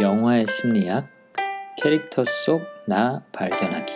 영화의 심리학, 캐릭터 속 나 발견하기.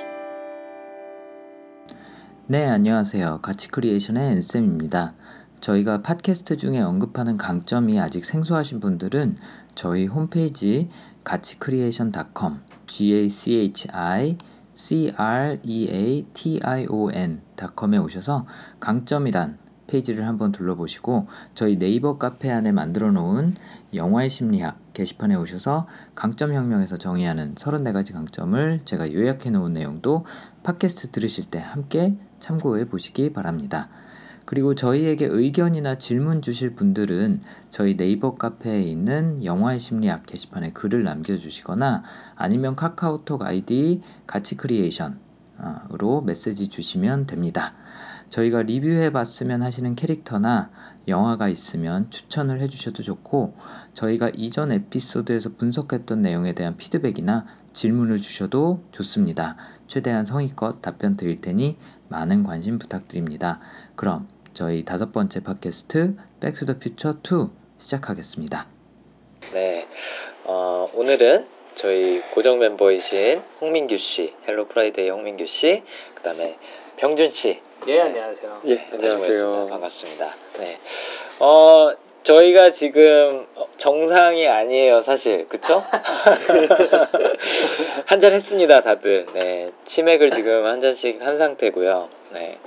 네, 안녕하세요. 가치 크리에이션의 앤쌤입니다. 저희가 팟캐스트 중에 언급하는 강점이 아직 생소하신 분들은 저희 홈페이지 가치크리에이션.com g a c h i c r e a t i o n.com에 오셔서 강점이란 페이지를 한번 둘러보시고 저희 네이버 카페 안에 만들어 놓은 영화의 심리학 게시판에 오셔서 강점 혁명에서 정의하는 34가지 강점을 제가 요약해 놓은 내용도 팟캐스트 들으실 때 함께 참고해 보시기 바랍니다. 그리고 저희에게 의견이나 질문 주실 분들은 저희 네이버 카페에 있는 영화의 심리학 게시판에 글을 남겨주시거나 아니면 카카오톡 아이디 가치 크리에이션으로 메시지 주시면 됩니다. 저희가 리뷰해 봤으면 하시는 캐릭터나 영화가 있으면 추천을 해주셔도 좋고 저희가 이전 에피소드에서 분석했던 내용에 대한 피드백이나 질문을 주셔도 좋습니다. 최대한 성의껏 답변 드릴 테니 많은 관심 부탁드립니다. 그럼 저희 다섯 번째 팟캐스트 백투더 퓨처 2 시작하겠습니다. 네, 어, 오늘은 저희 고정 멤버이신 홍민규 씨, 헬로 프라이데이 홍민규 씨, 그다음에 병준 씨 예 안녕하세요. 예, 안녕하세요. 반갑습니다. 네. 어, 저희가 지금 정상이 아니에요, 사실. 그쵸? 한 잔 했습니다, 다들. 네. 치맥을 지금 한 잔씩 한 상태고요. 네.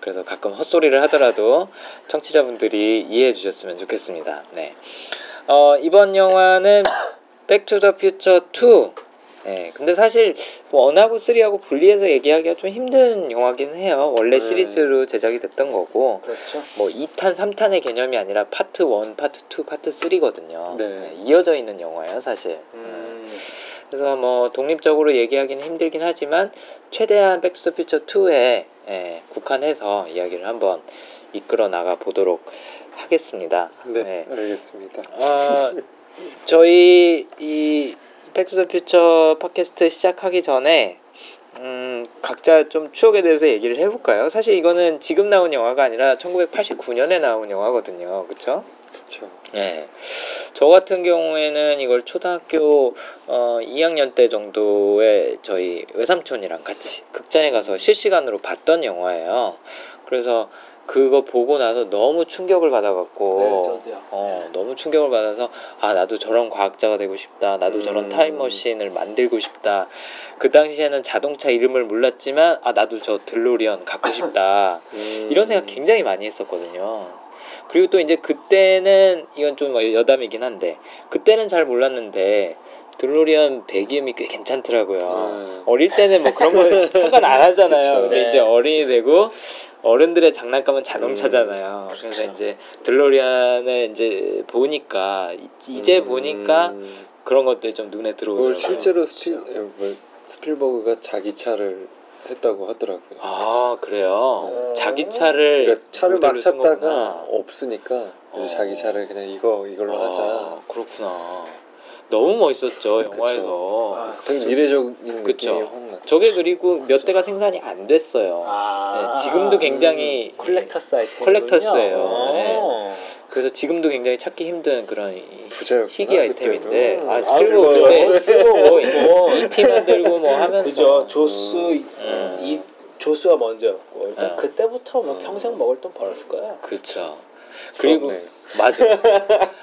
그래서 가끔 헛소리를 하더라도 청취자분들이 이해해 주셨으면 좋겠습니다. 네. 어, 이번 영화는 백투더퓨처 2 네, 근데 사실 one하고 3하고 분리해서 얘기하기가 좀 힘든 영화긴 해요. 원래 네. 시리즈로 제작이 됐던 거고 그렇죠. 뭐 2탄, 3탄의 개념이 아니라 파트 1, 파트 2, 파트 3거든요. 네. 이어져 있는 영화예요, 사실. 음, 그래서 뭐 독립적으로 얘기하기는 힘들긴 하지만 최대한 백투더퓨처 2에 예, 국한해서 이야기를 한번 이끌어 나가 보도록 하겠습니다. 네, 알겠습니다. 어, 저희 이 백투더퓨처 팟캐스트 시작하기 전에 음, 각자 좀 추억에 대해서 얘기를 해볼까요? 사실 이거는 지금 나온 영화가 아니라 1989년에 나온 영화거든요, 그렇죠? 그렇죠. 예. 저 같은 경우에는 이걸 초등학교 어, 2학년 때 정도에 저희 외삼촌이랑 같이 극장에 가서 실시간으로 봤던 영화예요. 그래서 그거 보고 나서 너무 충격을 받아갖고 네, 저도요. 어, 너무 충격을 받아서 아 나도 저런 과학자가 되고 싶다. 나도 저런 음. 타임머신을 만들고 싶다. 그 당시에는 자동차 이름을 몰랐지만 아 나도 저 들로리언 갖고 싶다. 음, 이런 생각 굉장히 많이 했었거든요. 그리고 또 이제 그때는 이건 좀 여담이긴 한데 그때는 잘 몰랐는데 드로리안 배기음이 꽤 괜찮더라고요. 음. 어릴 때는 뭐 그런 거 상관 안 하잖아요. 그쵸. 근데 네. 이제 어린이 되고 어른들의 장난감은 자동차잖아요. 음, 그래서 그쵸. 이제 드로리안을 이제 보니까 이- 이제 음, 보니까 그런 것들이 좀 눈에 들어오더라고요. 뭐 실제로 스피, 에, 뭐, 스필버그가 자기 차를 했다고 하더라고요. 아 그래요. 어. 자기 차를 그러니까 차를 막 찾다가. 없으니까 그래서 어. 자기 차를 그냥 이거 이걸로 아, 하자. 그렇구나. 너무 멋있었죠 영화에서. 아, 되게 그렇죠. 미래적인 그쵸. 저게 그리고 몇 대가 생산이 안 됐어요. 아, 네, 지금도 굉장히 콜렉터 사이트 콜렉터스예요. 네. 어. 그래서 지금도 굉장히 찾기 힘든 그런. 희귀 아이템인데. 아뭐 어. 이티 만들고 뭐 하면서 그죠. 조스 음. 이 조스가 먼저였고 일단 어. 그때부터 뭐 음. 평생 먹을 돈 벌었을 거야. 그렇죠. 그리고 부럽네. 맞아.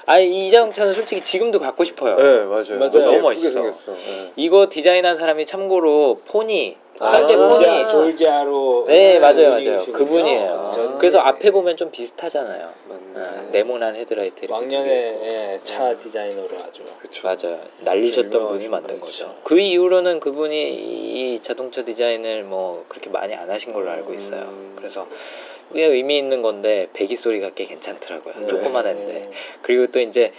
아니 이 자동차는 솔직히 지금도 갖고 싶어요. 네 맞아요. 맞아요. 너무 예쁘게 멋있어. 생겼어. 네. 이거 디자인한 사람이 참고로 포니 아, 현대 졸지아, 포니 졸지아로 네 맞아요 맞아요. 그분이에요. 전- 그래서 앞에 보면 좀 비슷하잖아요. 맞네. 아, 네모난 헤드라이트 왕년에. 예, 차 디자이너로 아주 그쵸. 맞아요. 날리셨던 분이 만든 분이죠. 거죠. 그 이후로는 그분이 이 자동차 디자인을 뭐 그렇게 많이 안 하신 걸로 알고 있어요. 음. 그래서 꽤 의미 있는 건데 배기 소리가 꽤 괜찮더라고요. 네. 조그만한데 그리고 또 이제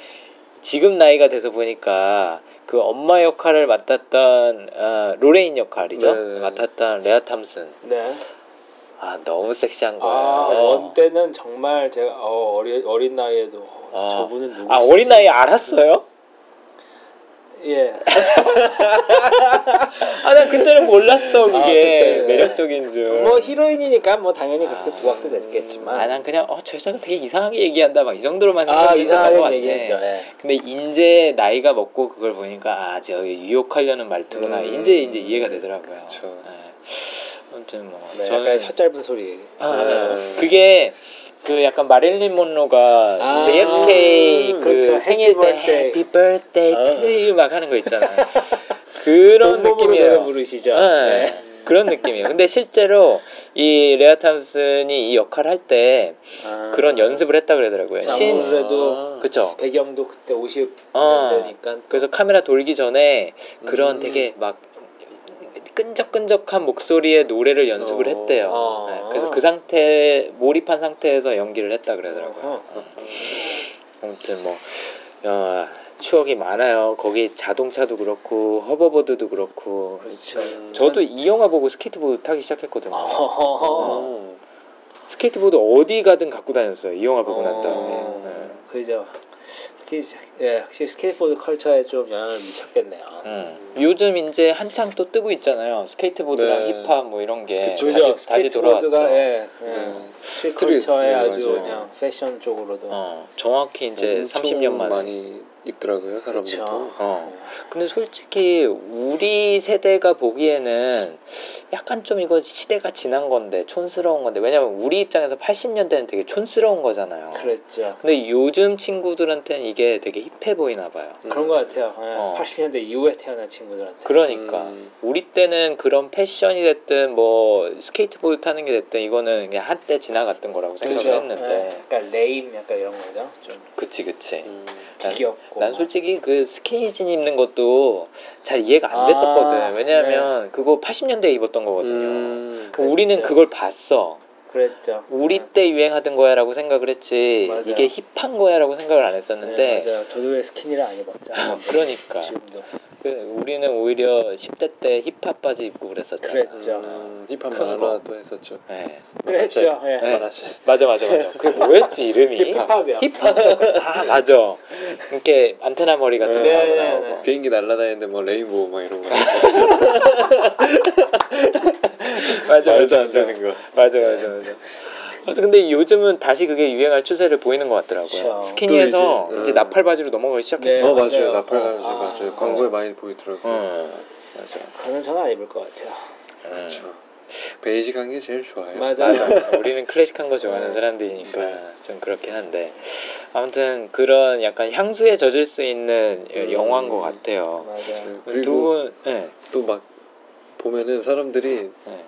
지금 나이가 돼서 보니까 그 엄마 역할을 맡았던 어, 로레인 역할이죠. 네. 맡았던 레아 탐슨. 네. 아 너무 섹시한 거예요. 아, one 때는 정말 제가 어, 어린 어린 나이에도 어, 아. 저분은 누구? 아 어린 나이 알았어요? 예. 아 난 그때는 몰랐어 그게 아, 그때. 매력적인 줄. 뭐 히로인이니까 뭐 당연히 그렇게 아. 부각도 됐겠지만 아, 난 그냥 어, 저 여자가 되게 이상하게 얘기한다 막 이 정도로만 아 생각했었던 것 같아. 얘기했죠. 예. 근데 이제 나이가 먹고 그걸 보니까 아 저기 유혹하려는 말투구나 음. 이제 이제 이해가 되더라고요. 그쵸. 네. 아무튼 뭐 네, 저는 약간 혀 짧은 소리. 아, 네. 그게 그 약간 마릴린 monroe가 아, JFK 음, 그 그렇죠. 생일 때 birthday. Happy Birthday 아. to you 막 하는 거 있잖아. 그런 느낌이에요. 부르시죠. 네. 네. 그런 느낌이에요. 근데 실제로 이 레아 탐슨이 이 역할 할때 아. 그런 연습을 했다 그러더라고요. 신 아무래도 그쵸. 배경도 그때 50년대니까 어. 그래서 카메라 돌기 전에 그런 되게 막 끈적끈적한 목소리의 노래를 연습을 어. 했대요. 어. 네, 그래서 그 상태 몰입한 상태에서 연기를 했다 그러더라고요. 어. 아무튼 뭐 야, 추억이 많아요. 거기 자동차도 그렇고 허버보드도 그렇고. 그렇죠. 저도 이 영화 보고 스케이트보드 타기 시작했거든요. 어허허허. 음. 스케이트보드 어디 가든 갖고 다녔어요. 이 영화 보고 난 다음에. 어, 네. 그죠. 예, 확실히 스케이트보드 culture에 좀 영향을 미쳤겠네요. 음. 요즘 이제 한창 또 뜨고 있잖아요. 스케이트보드랑 네. 힙합 뭐 이런 게 그죠. 다시, 다시 돌아왔죠. 스케이트보드가 예. street street, culture에 네, 아주 맞아요. 그냥 패션 쪽으로도. 어, 정확히 이제 엄청 30년 만에. 많이 입더라고요 사람들도. 그렇죠. 어. 근데 솔직히 우리 세대가 보기에는 약간 좀 이거 시대가 지난 건데 촌스러운 건데 왜냐면 우리 입장에서 80년대는 되게 촌스러운 거잖아요. 그랬죠. 근데 요즘 친구들한테는 이게 되게 hip해 보이나 봐요. 그런 것 같아요. 예, 어. 80년대 이후에 태어난 친구들한테. 그러니까 음. 우리 때는 그런 패션이 됐든 뭐 스케이트보드 타는 게 됐든 이거는 그냥 한때 지나갔던 거라고 생각을 그죠. 했는데 예, 약간 레임 약간 이런 거죠. 좀 그치 그치 음. 지겹 고. 난 솔직히 그 스키니진 입는 것도 잘 이해가 안 됐었거든 아, 왜냐하면 그거 80년대에 입었던 거거든요 음. 그 우리는 그랬죠. 그걸 봤어 그랬죠. 우리 예. 때 유행하던 거야라고 생각을 했지 맞아요. 이게 힙한 거야라고 생각을 안 했었는데 네, 맞아요. 저도 왜 스키니를 안 입었죠. 그러니까 지금도. 그 우리는 오히려 10대 때 힙합 바지 입고 그랬었잖아 그랬죠. 음, 힙합 큰 거. 만화도 했었죠. 네. 그랬죠. 예. 네. 맞아 맞아 맞아. 그게 뭐였지 이름이? 힙합이요. 힙합. 아 맞아. 이렇게 안테나 머리 같은 거 네, 하고 네, 나오고. 네. 비행기 날라다니는데 뭐 레인보우 막 이런 거. 맞아 말도 맞아 안 되는 거. 맞아 맞아 맞아. 아무튼 근데 요즘은 다시 그게 유행할 추세를 보이는 것 같더라고요. 그쵸. 스키니에서 또 이제, 이제, 음. 나팔 바지로 넘어가기 시작했어. 네. 어 맞아요. 맞아요. 나팔가지 어. 아. 맞아요. 광고에 많이 보이더라고요. 어, 맞아. 그는 저는 안 입을 것 같아요. 음. 그렇죠. 베이직한 게 제일 좋아요. 맞아. 맞아. 우리는 클래식한 거 좋아하는 네. 사람들이니까 네. 좀 그렇긴 한데 아무튼 그런 약간 향수에 젖을 수 있는 음. 영화인 것 같아요. 맞아요. 두 그리고 분, 네. 또막 보면은 사람들이 네.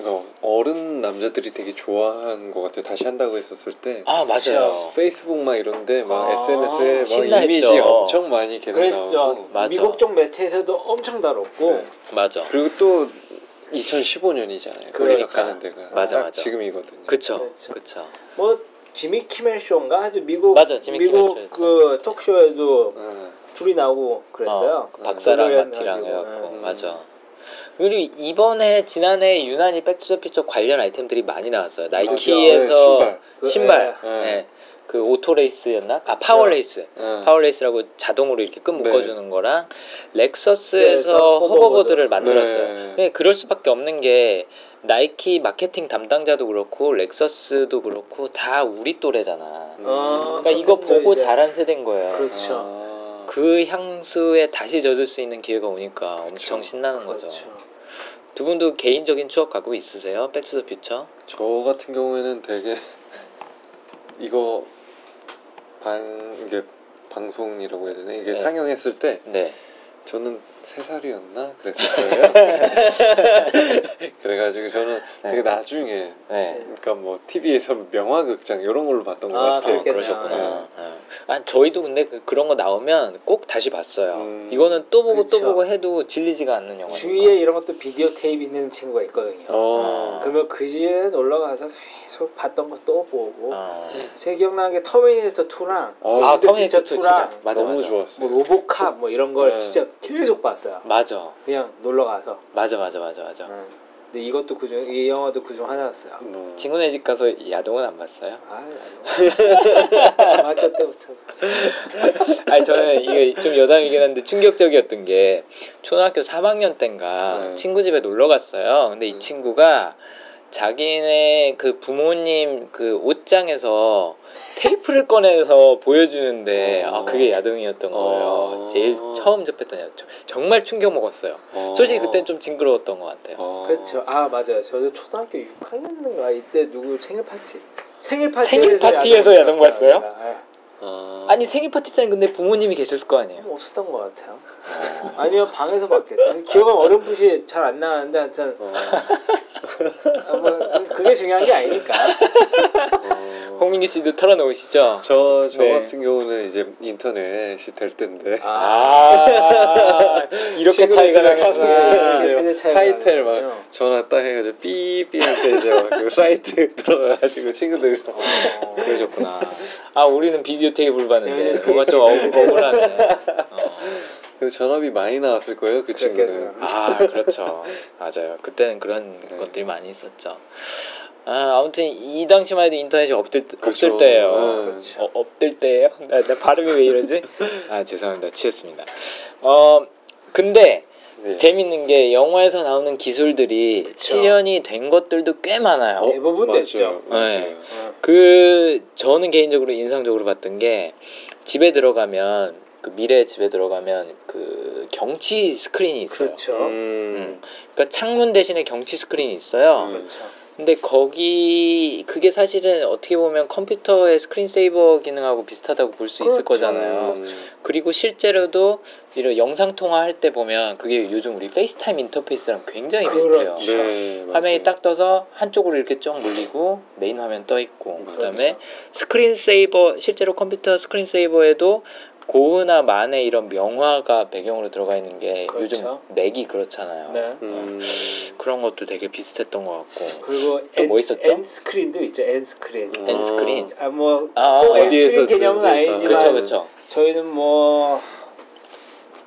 이거 어른 남자들이 되게 좋아하는 것 같아요. 다시 한다고 했었을 때 아 맞아요. 페이스북 막 이런데 막 아, SNS에 막 신나했죠. 이미지 엄청 많이 계속 그랬죠. 나오고 맞아. 미국 쪽 매체에서도 엄청 다뤘고 네. 맞아. 그리고 또 2015년이잖아요. 거기서 그러니까. 가는 데가 맞아, 딱 맞아. 지금이거든요. 그쵸. 그렇죠. 그쵸. 뭐 지미 키멜 쇼인가 하여튼 미국 맞아, 지미 미국 키멜. 그 톡쇼에도 어. 둘이 나오고 그랬어요. 어, 박사랑 들로리안 마티랑. 해갖고 네. 맞아. 그리고 이번에 지난해 유난히 백투더퓨처 관련 아이템들이 많이 나왔어요. 나이키에서 네, 신발. 그, 신발, 예. 네. 그 auto lace였나? 아 power lace. 어. power lace라고 자동으로 이렇게 끈 네. 묶어주는 거랑 렉서스에서. 호버보드를 만들었어요. 네. 네, 그럴 수밖에 없는 게 나이키 마케팅 담당자도 그렇고 렉서스도 그렇고 다 우리 또래잖아. 어, 그러니까 이거 그렇죠, 보고 이제. 자란 세대인 거예요. 그렇죠. 아. 그 향수에 다시 젖을 수 있는 기회가 오니까 엄청 신나는 거죠. 그렇죠. 두 분도 개인적인 추억 갖고 있으세요? 백투더 퓨처? 저 같은 경우에는 되게 이거 방 이게 방송이라고 해야 되나 이게 네. 상영했을 때 네. 저는 세 살이었나 그랬을 거예요. 그래가지고 저는 되게 나중에 네. 그러니까 뭐 TV에서 명화극장 이런 걸로 봤던 것 아, 같아요. 그러셨구나. 네. 아 저희도 근데 그, 그런 거 나오면 꼭 다시 봤어요. 음. 이거는 또 보고 그쵸. 또 보고 해도 질리지가 않는 영화. 주위에 이런 것도 비디오 테이프 있는 친구가 있거든요. 어. 그러면 그 집에 놀러 가서 계속 봤던 거 또 보고 아, 제 기억나는 게 터미네이터 2랑 어, 아 터미네이터 2 2랑 진짜 맞아 너무 맞아. 좋았어요. 뭐 로보캅 뭐 이런 걸 네. 진짜 계속 봤 어요. 맞아 그냥 놀러 가서. 맞아 맞아 맞아 맞아. 응. 근데 이것도 그중 이 영화도 그중 하나였어요. 뭐. 친구네 집 가서 야동은 안 봤어요? 아, 중학교 때부터 아니 저는 이게 좀 여담이긴 한데 충격적이었던 게 초등학교 3학년 때인가 네. 친구 집에 놀러 갔어요. 근데 이 친구가 자기네 그 부모님 그 옷장에서 테이프를 꺼내서 보여주는데 어. 아 그게 야동이었던 거예요. 어. 제일 처음 접했던 야동. 정말 충격 먹었어요. 어. 솔직히 그땐 좀 징그러웠던 것 같아요. 어. 그렇죠. 아 맞아요. 저도 초등학교 6학년인가 이때 누구 생일 파티 생일 파티에서 생일 파티에서 야동 봤어요? 네. 어. 아니 생일 파티 때는 근데 부모님이 계셨을 거 아니에요. 없었던 것 같아요. 아니면 방에서 봤겠죠. 기억은 어렴풋이 잘 안 나는데 하여튼 어. 아, 뭐 그- 그게 중요한 게 아니니까. 어. 홍민규 씨도 털어놓으시죠. 저, 저 네. 같은 경우는 이제 인터넷이 될 때인데 아 이렇게 차이가 세대 차이가 타이틀. 막 전화 딱 해가지고 삐삐 할때 이제 막그 사이트 들어가가지고 친구들 어, 그러셨구나. 아 우리는 비디오 테이프를 봤는데 네, 뭐가 좀 네. 억울- 억울하네. 어. 그 전화비 많이 나왔을 거예요 그 친구는 그랬겠네요. 아 그렇죠. 맞아요. 그때는 그런 네. 것들이 많이 있었죠. 아 아무튼 이 당시만 해도 인터넷이 없을 때- 그렇죠. 없을 때예요. 네. 어, 없을 때예요? 나, 나 발음이 왜 이러지? 아 죄송합니다. 취했습니다. 어 근데 네. 재밌는 게 영화에서 나오는 기술들이 그쵸. 7년이 된 것들도 꽤 많아요. 어? 대부분 맞아요. 됐죠. 맞아요. 네. 어. 그 저는 개인적으로 인상적으로 봤던 게 집에 들어가면 그 미래 집에 들어가면 그 경치 스크린이 있어요. 그렇죠. 음. 그러니까 창문 대신에 경치 스크린이 있어요. 음. 그렇죠. 근데 거기 그게 사실은 어떻게 보면 컴퓨터의 screen saver 기능하고 비슷하다고 볼수 있을 그렇죠. 거잖아요. 음. 그리고 실제로도 이런 영상 통화할 때 보면 그게 요즘 우리 페이스타임 인터페이스랑 굉장히 비슷해요. 그렇죠. 네, 화면이. 딱 떠서 한쪽으로 이렇게 쭉 몰리고 메인 화면 떠 있고 그렇죠. 그다음에 screen saver 실제로 컴퓨터 screen saver에도 고흐나 마네 이런 명화가 배경으로 들어가 있는 게 요즘 그렇죠. 맥이 그렇잖아요. 네. 음. 그런 것도 되게 비슷했던 것 같고 그리고 또 N, 뭐 있었죠? N 스크린도 있죠. N 스크린. 음. 스크린. 아뭐 아, 꼭 N 어디에서 스크린 개념은 아니지만 그렇죠 그렇죠. 저희는 뭐.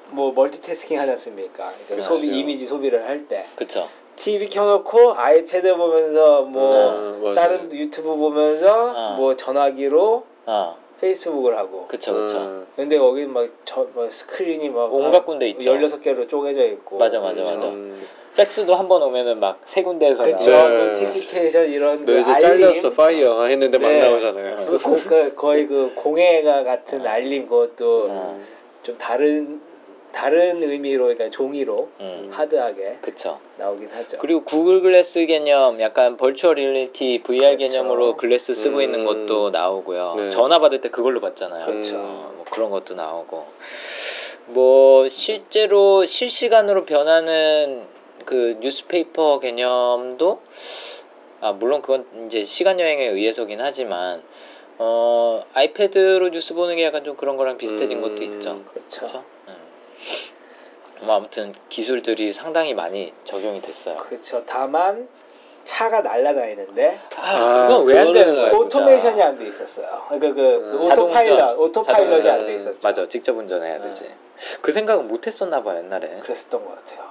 뭐 멀티태스킹 하지 않습니까? 그러니까 그렇죠. 소비 이미지 소비를 할 때 그렇죠. TV 켜놓고 아이패드 보면서 뭐 아, 맞아요. 다른 유튜브 보면서 아. 뭐 전화기로 아 페이스북을 하고 그렇죠 그렇죠. 음. 근데 거기 막저 뭐 스크린이 막 온갖 군데 있죠. 16개로 쪼개져 있고 맞아, 맞아, 그렇죠. 맞아. 음. 팩스도 한 번 오면은 막 세 군데에서 그렇죠. 네. notification 이런 너 그 이제 알림 잘렸어 fire 했는데 막 네. 나오잖아요. 그 고- 그 거의 그 공해가 같은 어. 알림 그것도 어. 좀 다른 다른 의미로 그러니까 종이로 음. hard하게 그쵸. 나오긴 하죠. 그리고 구글 글래스 개념, 약간 virtual reality VR 그렇죠. 개념으로 glass 쓰고 음. 있는 것도 나오고요. 네. 전화 받을 때 그걸로 받잖아요. 그렇죠. 어, 뭐 그런 것도 나오고. 뭐 실제로 실시간으로 변하는 그 newspaper 개념도 아 물론 그건 이제 시간 여행에 의해서긴 하지만 어 아이패드로 뉴스 보는 게 약간 좀 그런 거랑 비슷해진 음. 것도 있죠. 그렇죠. 그렇죠. 음. 뭐 아무튼 기술들이 상당히 많이 적용이 됐어요. 그렇죠. 다만 차가 날아다니는데 아, 그건 왜 안 되는 거야? automation이 안 돼 있었어요. 그러니까 그, 그 음. 오토파일럿. 오토파일럿이 안 돼 있었죠. 맞아, 직접 운전해야 되지. 그 생각은 못 했었나 봐요, 옛날에. 그랬었던 것 같아요.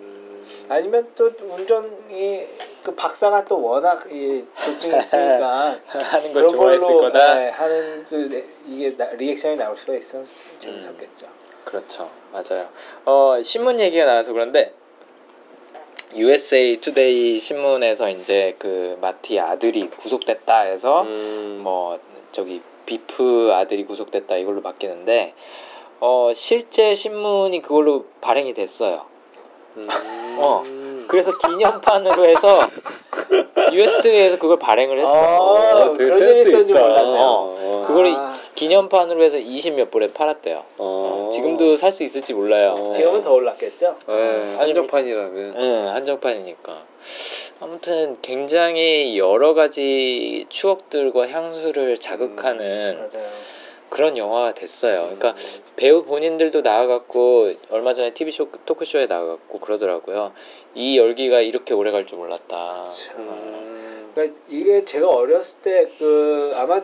음. 아니면 또 운전이 그 박사가 또 워낙 이 조증이 있으니까 하는 걸 그런 좋아했을 걸로 거다. 네, 하는 그 네, 이게 나, 리액션이 나올 수가 있어서 재밌었겠죠. 그렇죠, 맞아요. 어 신문 얘기가 나와서 그런데 USA Today 신문에서 이제 그 마티 아들이 구속됐다 해서 음. 뭐 저기 비프 아들이 구속됐다 이걸로 바뀌는데 어 실제 신문이 그걸로 발행이 됐어요. 음. 어. 그래서 기념판으로 해서 US 투데이에서 그걸 발행을 했어. 아, 되게 그런 센스 일이 있었는지 있다. 몰랐네요. 어, 그거를 아. 기념판으로 해서 20 몇 불에 팔았대요. 어. 어, 지금도 살 수 있을지 몰라요. 어. 지금은 더 올랐겠죠. 네, 한정판이라면 응, 한정판이니까. 아무튼 굉장히 여러 가지 추억들과 향수를 자극하는 맞아요. 그런 영화가 됐어요. 그러니까 배우 본인들도 나와갖고 얼마 전에 TV 쇼 토크쇼에 나와갖고 그러더라고요. 이 열기가 이렇게 오래 갈 줄 몰랐다. 참. 음. 그러니까 이게 제가 어렸을 때 그 아마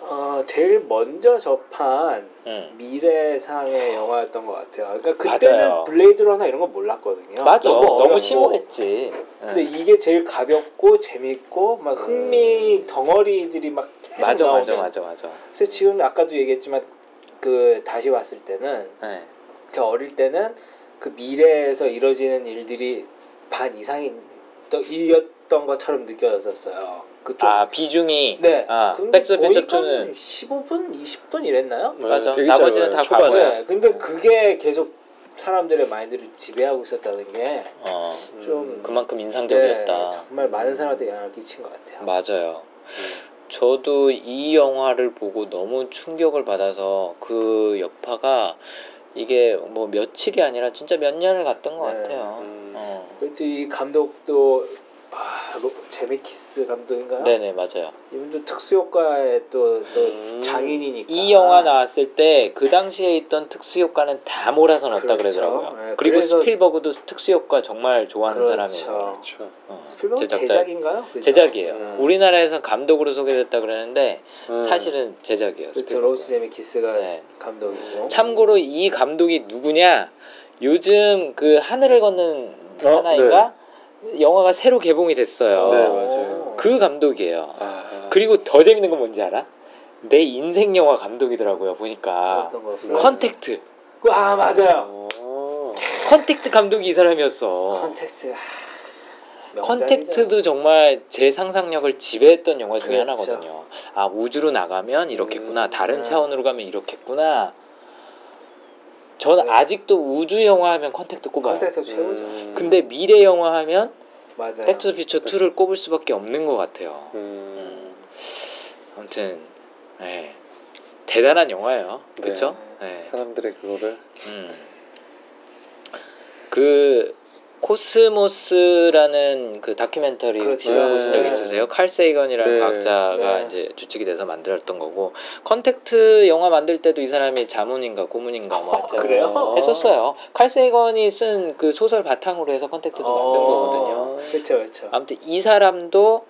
어, 제일 먼저 접한 음. 미래상의 영화였던 것 같아요. 그러니까 그때는 맞아요. 블레이드 러너 이런 거 몰랐거든요. 맞아. 너무 너무. 심오했지. 근데 응. 이게 제일 가볍고 재밌고 막 흥미 덩어리들이 막 계속 맞아, 나오는. 맞아, 맞아, 맞아. 그래서 지금 아까도 얘기했지만 그 다시 봤을 때는 네. 제가 어릴 때는 그 미래에서 이루어지는 일들이 반 이상인 이었던 것처럼 느껴졌었어요. 그쪽 아 비중이 네. 아한 2는 15분, 20분 이랬나요? 맞아. 되게 나머지는. 다 초반에. 과거야. 네. 근데 그게 계속 사람들의 마인드를 지배하고 있었다는 게 어, 좀 그만큼 네, 인상적이었다. 정말 많은 사람한테 영향을 끼친 것 같아요. 맞아요. 저도 이 영화를 보고 너무 충격을 받아서 그 여파가 이게 뭐 며칠이 아니라 진짜 몇 년을 갔던 것 네. 같아요. 음. 어. 이 감독도 아, 로, 제미키스 감독인가요? 네네 맞아요. 이분도 특수효과의 또, 또 음. 장인이니까 이 영화 나왔을 때 그 당시에 있던 특수 효과는 다 몰아서 넣었다 그렇죠. 그러더라고요. 네, 그리고 그래서- 스필버그도 특수 효과 정말 좋아하는 그렇죠. 사람이에요. 그렇죠. 어, 스필버그 제작자- 제작인가요? 그죠? 제작이에요. 음. 우리나라에선 감독으로 소개됐다 그랬는데 음. 사실은 제작이에요. 그렇죠. 로버트 저메키스가 네. 감독이고 참고로 이 감독이 누구냐? 요즘 그 하늘을 걷는 어? 사나이가 영화가 새로 개봉이 됐어요. 네, 맞아요. 그 감독이에요. 아. 그리고 더 재밌는 건 뭔지 알아? 내 인생 영화 감독이더라고요. 보니까? 컨택트. 아 맞아요. 어. 컨택트 감독이 이 사람이었어. 컨택트. 아. 컨택트도 정말 제 상상력을 지배했던 영화 중에 그렇죠. 하나거든요. 아 우주로 나가면 이렇겠구나. 음. 다른 음. 차원으로 가면 이렇겠구나. 저는 네. 아직도 우주 영화 하면 컨택트 꼽아요. 컨택트 최고죠. 음. 근데 미래 영화 하면 맞아요. 백투더퓨처 2를 꼽을 수밖에 없는 것 같아요. 음. 아무튼 네. 대단한 영화예요. 그렇죠? 네. 사람들의 그거를 음. 그 코스모스라는 그 다큐멘터리 그렇죠. 보신 적 네. 있으세요? 칼 세이건이라는 네. 과학자가 네. 이제 주축이 돼서 만들었던 거고 컨택트 영화 만들 때도 이 사람이 자문인가 고문인가 뭐 하여튼 그래요? 했었어요. 칼 세이건이 쓴 그 소설 바탕으로 해서 컨택트도 만든 어. 거거든요. 그렇죠, 그렇죠. 아무튼 이 사람도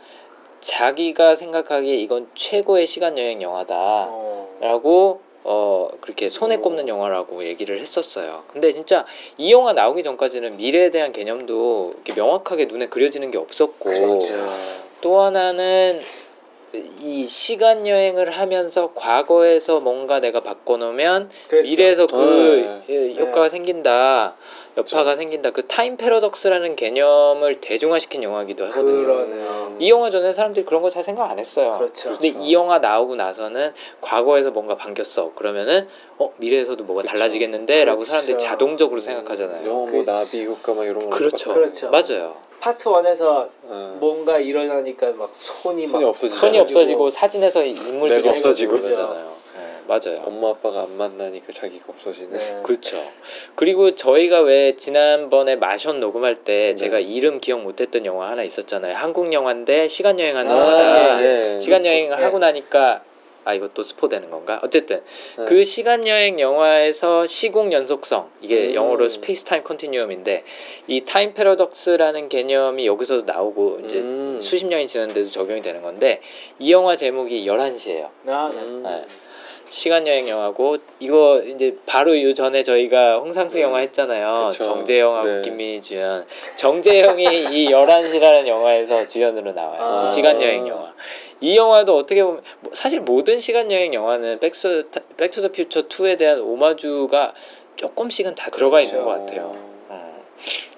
자기가 생각하기에 이건 최고의 시간 여행 영화다. 어. 라고 어 그렇게 손에 꼽는 영화라고 얘기를 했었어요. 근데 진짜 이 영화 나오기 전까지는 미래에 대한 개념도 이렇게 명확하게 눈에 그려지는 게 없었고 그렇죠. 또 하나는 이 시간 여행을 하면서 과거에서 뭔가 내가 바꿔놓으면 그렇죠. 미래에서 그 네. 예, 효과가 생긴다. 여파가 그렇죠. 생긴다. 그 타임 패러독스라는 개념을 대중화시킨 영화이기도 하거든요. 그러네요. 이 영화 전에 사람들이 그런 거 잘 생각 안 했어요. 그렇죠. 근데 이 영화 나오고 나서는 과거에서 뭔가 바뀌었어. 그러면은 어 미래에서도 뭐가 그쵸. 달라지겠는데라고 그렇죠. 사람들이 자동적으로 생각하잖아요. 영화 뭐 그렇지. 나비 효과 막 이런 거 그렇죠. 그렇죠. 맞아요. 파트 1에서 어. 뭔가 일어나니까 막 손이 막 손이 없어지죠. 손이 없어지고. 없어지고 사진에서 인물들이 내가 없어지고. 그러잖아요. 네, 맞아요. 엄마 아빠가 안 만나니까 자기가 없어지네. 네. 그렇죠. 그리고 저희가 왜 지난번에 마션 녹음할 때 네. 제가 이름 기억 못했던 영화 하나 있었잖아요. 한국 영화인데 시간 여행하는 아, 영화다. 네. 시간 여행을 네. 하고 나니까 아 이것도 스포 되는 건가? 어쨌든 네. 그 시간 여행 영화에서 시공 연속성 이게 음. 영어로 space time continuum인데 이 time paradox라는 개념이 여기서도 나오고 이제 음. 수십 년이 지났는데도 적용이 되는 건데 이 영화 제목이 11시예요. 아, 네. 음. 네. 시간 여행 영화고 이거 이제 바로 요 전에 저희가 홍상수 네. 영화 했잖아요. 그쵸. 정재영하고 네. 김민희 주연. 정재영이 이 11시라는 영화에서 주연으로 나와요. 아. 시간 여행 영화. 이 영화도 어떻게 보면 뭐 사실 모든 시간 여행 영화는 백투 백투더 퓨처 2에 대한 오마주가 조금씩은 다 들어가 있는 것 같아요. 어,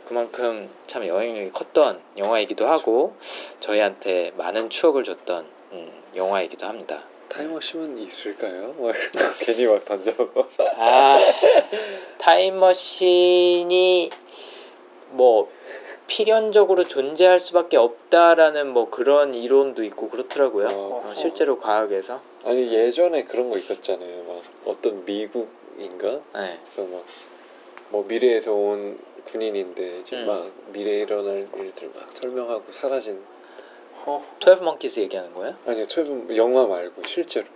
그만큼 참 영향력이 컸던 영화이기도 하고 저희한테 많은 추억을 줬던 음, 영화이기도 합니다. 타임머신은 있을까요? 막 괜히 막 던져고. 아 타임머신이 뭐 필연적으로 존재할 수밖에 없다라는 뭐 그런 이론도 있고 그렇더라고요. 어. 어, 실제로 과학에서. 아니 예전에 그런 거 있었잖아요. 막 어떤 미국인가? 네. 그래서 막 뭐 미래에서 온 군인인데 지금 음. 막 미래에 일어날 일들 막 설명하고 사라진 어, 12 monkeys 얘기하는 거예요? 아니요 최근 영화 말고 실제로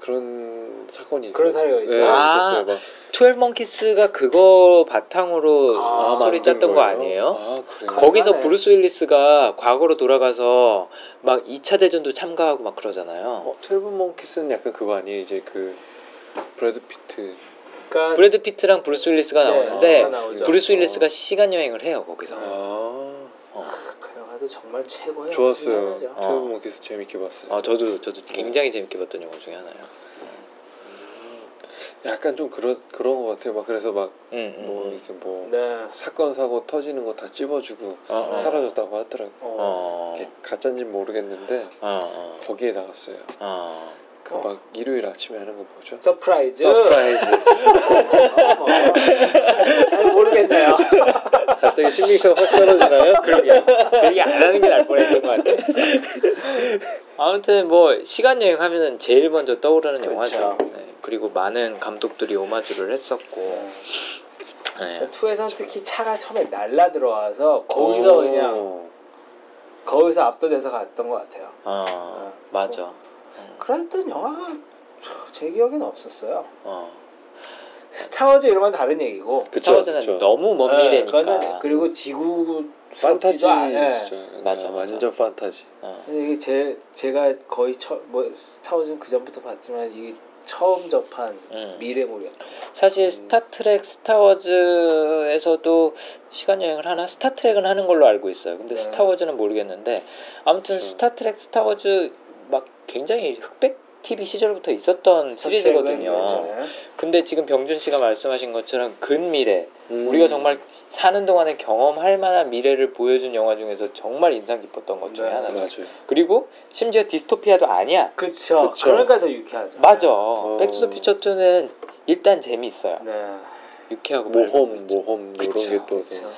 그런 사건이 그런 있었- 사례가 있어요? 네, 아. 있었어요. 막 Twelve Monkeys가 그거 바탕으로 아, 스토리 만든 짰던 거 거예요? 아니에요? 아 그래요? 거- 거기서 가능하네. 브루스 윌리스가 과거로 돌아가서 막 2차 대전도 참가하고 막 그러잖아요. 어, Twelve Monkeys는 약간 그거 아니에요? 이제 그 브래드 피트 그러니까 브래드 피트랑 브루스 윌리스가 네, 나오는데 다 나오죠. 브루스 윌리스가 시간 여행을 해요 거기서. 아 어. 그 영화도 정말 최고의 좋았어요. Twelve 어. Monkeys 재밌게 봤어요. 아 저도 저도 굉장히 재밌게 봤던 영화 중에 하나예요. 약간 좀 그런 그런 것 같아요. 막 그래서 막뭐 음, 음, 음. 이렇게 뭐 네. 사건 사고 터지는 거 다 찝어주고 어, 어. 사라졌다고 하더라고. 어. 어. 가짜인지 모르겠는데 어, 어, 거기에 나왔어요. 어. 그막 일요일 아침에 하는 거 뭐죠? 서프라이즈. 서프라이즈. 어. 잘 모르겠네요. 갑자기 신빙성 확 떨어지나요? 그러게 그러게 안 하는 게 나을 뻔했던 것 같아. 아무튼 뭐 시간 여행 하면은 제일 먼저 떠오르는 그렇죠. 영화죠. 네. 그리고 많은 감독들이 오마주를 했었고. 네. 저 투에선 특히 차가 처음에 날라 들어와서 거기서 그냥 어. 거기서 압도돼서 갔던 것 같아요. 어, 맞아. 그랬던 영화가 제 기억에는 없었어요. 어. 스타워즈 이런 건 다른 얘기고. 그쵸, 스타워즈는 그쵸. 너무 먼 네, 미래니까. 그거는 그리고 지구 판타지 스럽지도 않- 예. 진짜 맞아, 네, 맞아. 완전 판타지. 어. 근데 이게 제 제가 거의 처뭐 스타워즈는 그 전부터 봤지만 이게 처음 접한 음. 미래물이었다. 사실 스타트렉 스타워즈에서도 시간 여행을 하나 스타트렉은 하는 걸로 알고 있어요. 근데 네. 스타워즈는 모르겠는데 아무튼. 스타트렉 스타워즈 막 굉장히 흑백 TV 시절부터 있었던 시리즈거든요. 그렇죠. 근데 지금 병준 씨가 말씀하신 것처럼 근미래 음. 우리가 정말 사는 동안에 경험할 만한 미래를 보여준 영화 중에서 정말 인상 깊었던 것 중에 네, 하나죠. 맞아요. 그리고 심지어 디스토피아도 아니야. 그렇죠. 그러니까 더 유쾌하죠. 맞아. 어. 백투더 퓨처 2는 일단 재미있어요. 네. 유쾌하고 모험 모험 이런 그쵸, 게또 그렇죠.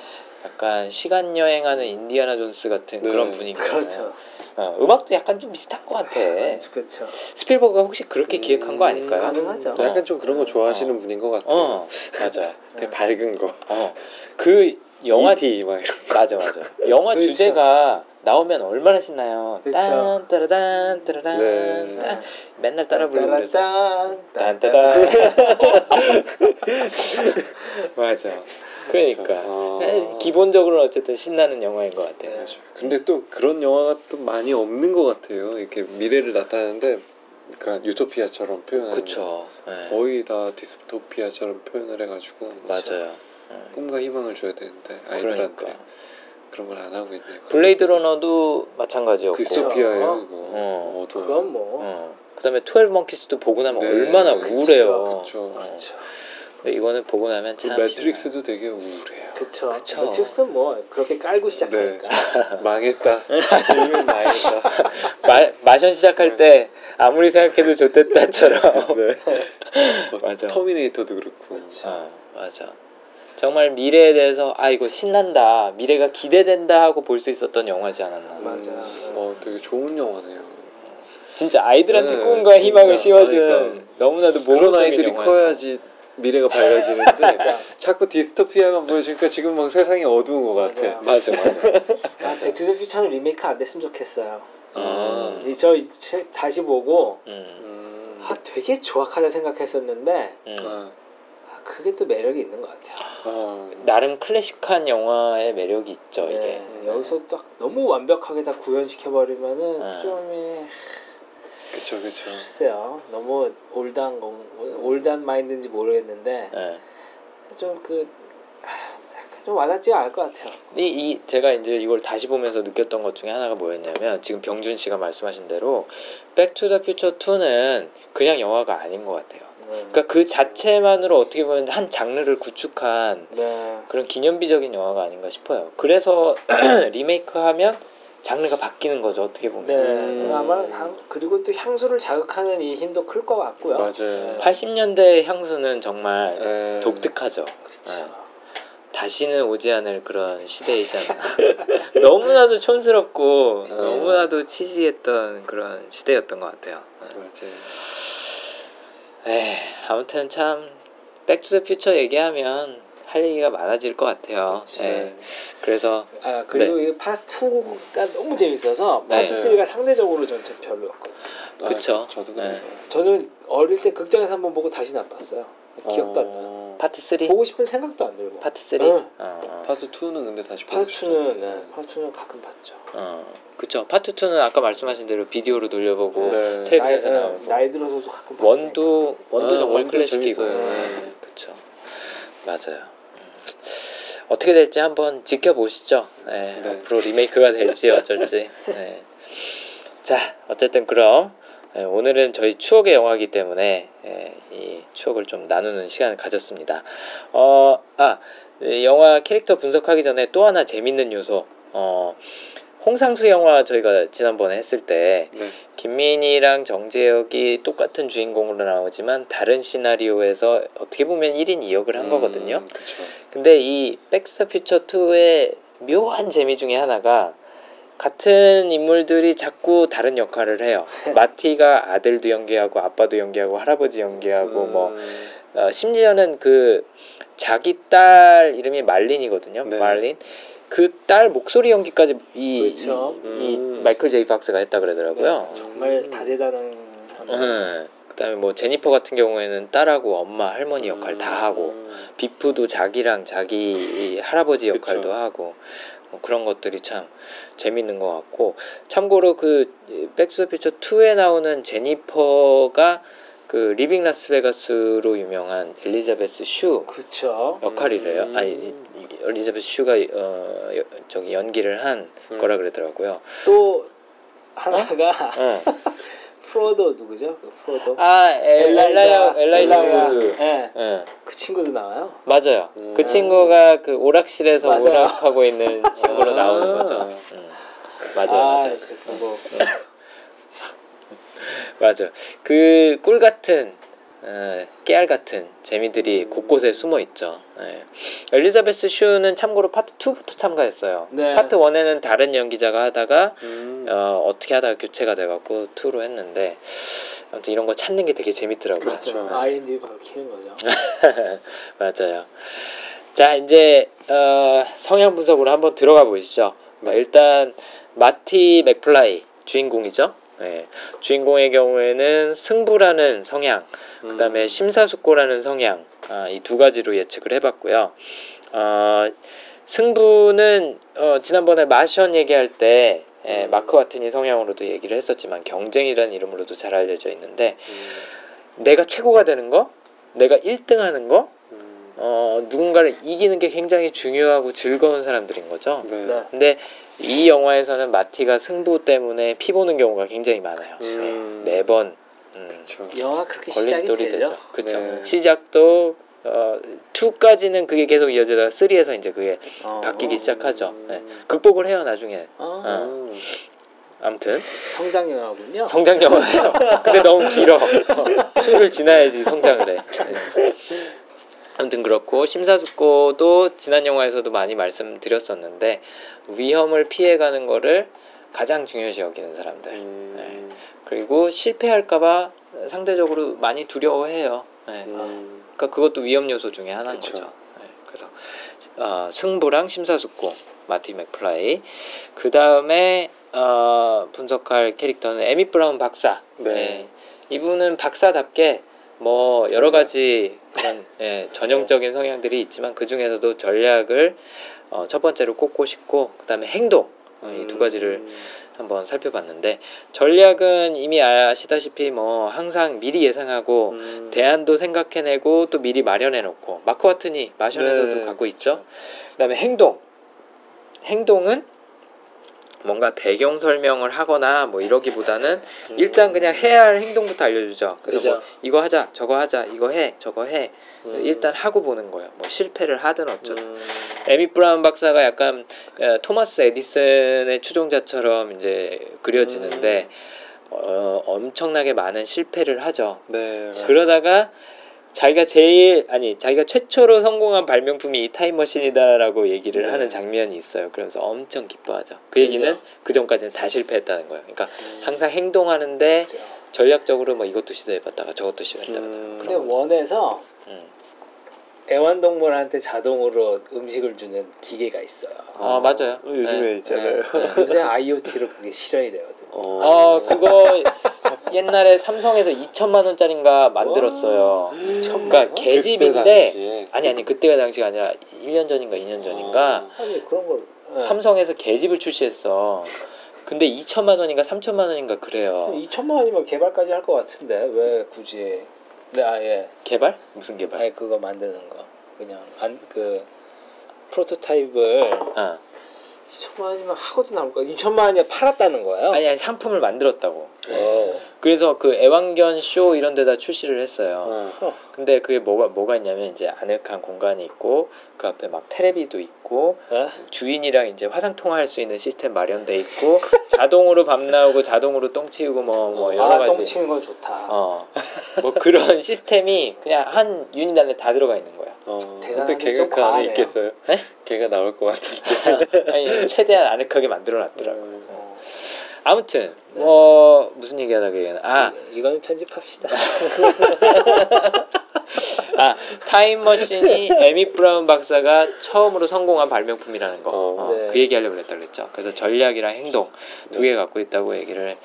약간 시간 여행하는 인디아나 존스 같은 네. 그런 분위기잖아요. 그렇죠. 어, 음악도 약간 좀 비슷한 것 같아. 그렇죠. 스필버그가 혹시 그렇게 기획한 거 아닐까요? 가능하죠. 어. 약간 좀 그런 거 좋아하시는 어. 분인 것 같아요. 어, 맞아. 되게 밝은 거. 어, 그 영화 E.T. 막 이런. 맞아 맞아. 영화 그렇죠. 주제가 나오면 얼마나 신나요. 그렇죠. 딴 따라단 따라단 네. 딴. 맨날 따라 부르고 그래서 딴 딴따단. 맞아. 그러니까 아. 네, 기본적으로는 어쨌든 신나는 영화인 것 같아요. 네. 근데 또 그런 영화가 또 많이 없는 것 같아요. 이렇게 미래를 나타내는데, 그러니까 유토피아처럼 표현하는. 그쵸. 네. 거의 다 디스토피아처럼 표현을 해가지고 맞아요. 네. 꿈과 희망을 줘야 되는데 아이들한테 그러니까. 그런 걸 안 하고 있네요. 블레이드 러너도 마찬가지였고. 디스토피아예요 이거. 어. 어두워. 그건 뭐 어. 그다음에 12 Monkeys도 보고 나면 네, 얼마나 그쵸, 우울해요. 어. 그렇죠. 이거는 보고 나면 그참 매트릭스도 되게 우울해요. 그렇죠. 그쵸. 매트릭스는 뭐 그렇게 깔고 시작하니까. 망했다. 이미 망했다. 마, 마션 시작할 때 아무리 생각해도 좆됐다처럼. 네. 뭐 맞아. 터미네이터도 그렇고. 어, 맞아. 정말 미래에 대해서 아 이거 신난다, 미래가 기대된다 하고 볼 수 있었던 영화지 않았나. 맞아. 음, 어, 되게 좋은 영화네요. 진짜 아이들한테 네, 꿈과 진짜. 희망을 심어준 그러니까. 너무나도 그런 모범적인 아이들이 영화였어. 커야지 미래가 밝아지는데 자꾸 디스토피아만 보여주니까 지금 막 세상이 어두운 것 같아. 맞아. 맞아 맞아. 아, 백투더 퓨처는 리메이크 안 됐으면 좋겠어요. 음. 이저이책 다시 보고 음. 음. 아 되게 조악하다 생각했었는데 음. 아, 아, 그게 또 매력이 있는 것 같아요. 아, 나름 클래식한 영화의 매력이 있죠 네, 이게. 여기서 딱 너무 완벽하게 다 구현시켜 버리면은 네. 좀 예, 그쵸 그쵸. 글쎄요 너무 old한 건 old한 마인드인지 모르겠는데 네. 좀그 좀 와닿지가 않을 것 같아요. 이, 이 제가 이제 이걸 다시 보면서 느꼈던 것 중에 하나가 뭐였냐면 지금 병준 씨가 말씀하신 대로 백투더 퓨처 2는 그냥 영화가 아닌 것 같아요. 네. 그러니까 그 자체만으로 어떻게 보면 한 장르를 구축한 네. 그런 기념비적인 영화가 아닌가 싶어요. 그래서 리메이크하면 장르가 바뀌는 거죠. 어떻게 보면. 네. 음. 아마 향, 그리고 또 향수를 자극하는 이 힘도 클 것 같고요. 맞아요. 80년대 향수는 정말 에, 독특하죠. 그렇죠. 네. 다시는 오지 않을 그런 시대이잖아. 너무나도 촌스럽고 그치. 너무나도 유치했던 그런 시대였던 것 같아요. 맞아요. 에이, 아무튼 참 백투더 퓨처 얘기하면 할 얘기가 많아질 것 같아요. 그치. 예. 그래서 아 그리고 이 파트 2가 너무 재밌어서 파트 네. 3가 상대적으로 좀 별로였거든요. 아, 그쵸. 저도 네. 그래요. 저는 어릴 때 극장에서 한번 보고 다시는 안 봤어요. 기억도 안 나. 어, 파트 3? 보고 싶은 생각도 안 들고. 파트 3? 응. 어, 파트 2는 근데 다시 파트 싶죠. 2는 네, 파트 2는 가끔 봤죠. 어, 그쵸. 파트 2는 아까 말씀하신 대로 비디오로 돌려보고 네. 텔레비전에서 나이, 나오고 네, 나이 들어서도 가끔 봤어요. one도 one도 아, 정말 one도 클래식이고. 네, 그쵸. 맞아요. 음. 어떻게 될지 한번 지켜보시죠. 네, 네. 앞으로 리메이크가 될지 어쩔지. 네. 자, 어쨌든 그럼 네, 오늘은 저희 추억의 영화이기 때문에 예, 이 추억을 좀 나누는 시간을 가졌습니다. 어, 아, 이 영화 캐릭터 분석하기 전에 또 하나 재밌는 요소. 어, 홍상수 영화 저희가 지난번에 했을 때 네. 김민희랑 정재혁이 똑같은 주인공으로 나오지만 다른 시나리오에서 어떻게 보면 1인 2역을 한 거거든요. 그렇죠. 근데 이 백스터 퓨처 2의 묘한 재미 중에 하나가 같은 인물들이 자꾸 다른 역할을 해요. 마티가 아들도 연기하고 아빠도 연기하고 할아버지 연기하고 음. 뭐 어, 심지어는 그 자기 딸 이름이 말린이거든요. 네. 말린 그 딸 목소리 연기까지 이, 그렇죠. 이, 이 음. 마이클 제이 박스가 했다 그러더라고요. 정말 다재다능. 음. 그다음에 뭐 제니퍼 같은 경우에는 딸하고 엄마 할머니 역할 다 하고 음. 비프도 자기랑 자기 이 할아버지 역할도 그쵸. 하고 뭐 그런 것들이 참 재밌는 것 같고 참고로 그 백투더 퓨처 2에 나오는 제니퍼가 그 리빙 라스베가스로 유명한 엘리자베스 슈 그쵸. 역할이래요. 음. 아니 엘리자베스 슈가 어 여- 저기 연기를 한 음. 거라 그러더라고요. 또 하나가 어. 프로도 누구죠? 그 프로도. 아 엘- 엘라야 엘라이자 엘라야. 우드. 예. 예. 그 친구도 나와요. 맞아요. 음. 그 친구가 그 오락실에서 맞아요. 오락하고 있는 친구로 아. 나오는 거죠. 음. 맞아요, 아, 맞아요. 맞아요. 그꿀 같은 어, 깨알 같은 재미들이 음. 곳곳에 숨어 있죠. 예. 엘리자베스 슈는 참고로 파트 2부터 참가했어요. 네. 파트 1에는 다른 연기자가 하다가 음. 어, 어떻게 하다가 교체가 돼갖고 2로 했는데 아무튼 이런 거 찾는 게 되게 재밌더라고요. 그렇죠. R&D 바로 키는 거죠. 맞아요. 자 이제 어, 성향 분석으로 한번 들어가 보시죠. 뭐 일단 마티 맥플라이 주인공이죠. 네. 주인공의 경우에는 승부라는 성향, 음. 그다음에 심사숙고라는 성향 아, 이 두 가지로 예측을 해봤고요. 어, 승부는 어, 지난번에 마션 얘기할 때 예, 음. 마크 와트니 성향으로도 얘기를 했었지만 경쟁이라는 이름으로도 잘 알려져 있는데 음. 내가 최고가 되는 거, 내가 1등하는 거, 음. 어, 누군가를 이기는 게 굉장히 중요하고 즐거운 사람들인 거죠. 네. 네. 근데 이 영화에서는 마티가 승부 때문에 피 보는 경우가 굉장히 많아요. 음. 네, 매번 음. 영화 그렇게 시작이 걸림돌이 되죠. 되죠. 그렇죠. 네. 시작도 어, 2까지는 그게 계속 이어지다가 3에서 이제 그게 어. 바뀌기 시작하죠. 네. 음. 극복을 해요 나중에. 어. 어. 음. 아무튼 성장 영화군요. 성장 영화예요. 근데 너무 길어. 2를 지나야지 성장을 해. 네. 아무튼 그렇고 심사숙고도 지난 영화에서도 많이 말씀드렸었는데 위험을 피해가는 거를 가장 중요시 여기는 사람들. 음. 그리고 실패할까봐 상대적으로 많이 두려워해요. 네. 음. 그러니까 그것도 위험 요소 중에 하나인 그쵸. 거죠. 네. 그래서 어, 승부랑 심사숙고 마티 맥플라이. 그 다음에 어, 분석할 캐릭터는 에미 브라운 박사. 네. 네. 이분은 박사답게 뭐 여러 가지 그런 예, 전형적인 성향들이 있지만 그 중에서도 전략을 어, 첫 번째로 꼽고 싶고 그 다음에 행동 이두 가지를 음. 한번 살펴봤는데 전략은 이미 아시다시피 뭐 항상 미리 예상하고 음. 대안도 생각해내고 또 미리 마련해놓고 마크 와트니 마션에서도 네, 갖고 있죠. 그다음에 행동. 행동은 뭔가 배경 설명을 하거나 뭐 이러기보다는 일단 그냥 해야 할 행동부터 알려주죠. 그래서 뭐 그죠. 이거 하자, 저거 하자, 이거 해, 저거 해. 음. 일단 하고 보는 거예요. 뭐 실패를 하든 어쩌든. 음. 에미 브라운 박사가 약간 어, 토마스 에디슨의 추종자처럼 이제 그려지는데 어, 엄청나게 많은 실패를 하죠. 네. 그러다가 자기가 제일 아니 자기가 최초로 성공한 발명품이 이 타임머신이다라고 얘기를 네. 하는 장면이 있어요. 그러면서 엄청 기뻐하죠. 그 얘기는 그 전까지는 다 실패했다는 거예요. 그러니까 항상 행동하는데 그죠. 전략적으로 뭐 이것도 시도해봤다가 저것도 시도해봤다가 음. 근데 원에서 음. 애완동물한테 자동으로 음식을 주는 기계가 있어요. 아 맞아요. 요즘에 네. 있잖아요. 네. 네. 요새 IoT로 그게 실현이 되거든. 어. 어 그거 옛날에 삼성에서 2천만 원짜리인가 만들었어요. 그러니까 당시에 아니 아니 그때가 당시가 아니라 1년 전인가 2년 전인가 아니 그런 걸 예. 삼성에서 계집을 출시했어. 근데 2천만 원인가 3천만 원인가 그래요. 2천만 원이면 개발까지 할 것 같은데 왜 굳이 네 아 예 개발? 무슨 개발? 아예 그거 만드는 거 그냥 안 그 프로토타입을 어. 2천만 원이면 하고도 나올 거 2천만 원이 팔았다는 거예요? 아니 아니 상품을 만들었다고. 어. 그래서 그 애완견 쇼 이런 데다 출시를 했어요. 어. 근데 그게 뭐가 뭐가 있냐면 이제 아늑한 공간이 있고 그 앞에 막 테레비도 있고 어? 주인이랑 이제 화상 통화할 수 있는 시스템 마련돼 있고 자동으로 밥 나오고 자동으로 똥 치우고 뭐뭐 여러 아, 가지 똥 치는 건 좋다. 어 뭐 그런 시스템이 그냥 한 유닛 안에 다 들어가 있는 거야. 어. 근데 걔가 좀그 안에. 있겠어요? 네? 걔가 나올 것 같은데. 아니 최대한 아늑하게 만들어 놨더라고. 요 어. 아무튼 뭐 무슨 얘기하다가 얘기하나 아. 이거는 편집합시다. 아 타임머신이 에밋 브라운 박사가 처음으로 성공한 발명품이라는 거. 어. 어, 네. 그 얘기 하려고 그랬다 그랬죠. 그래서 전략이랑 행동 두 개 갖고 있다고 얘기를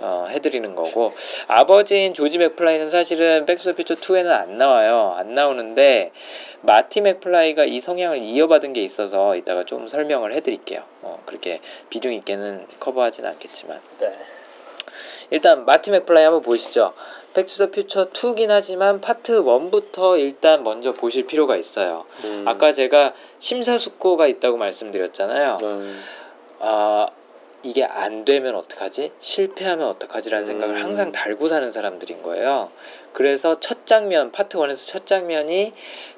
어, 해드리는 거고 아버지인 조지 맥플라이는 사실은 백투더 퓨처 2에는 안 나와요. 안 나오는데 마티 맥플라이가 이 성향을 이어받은 게 있어서 이따가 좀 설명을 해드릴게요. 어, 그렇게 비중 있게는 커버하지는 않겠지만 네. 일단 마티 맥플라이 한번 보시죠. 백투더 퓨처 2긴 하지만 파트 1부터 일단 먼저 보실 필요가 있어요. 음. 아까 제가 심사숙고가 있다고 말씀드렸잖아요. 음. 아 이게 안 되면 어떡하지? 실패하면 어떡하지라는 생각을 음. 항상 달고 사는 사람들인 거예요. 그래서 첫 장면 파트 1에서 첫 장면이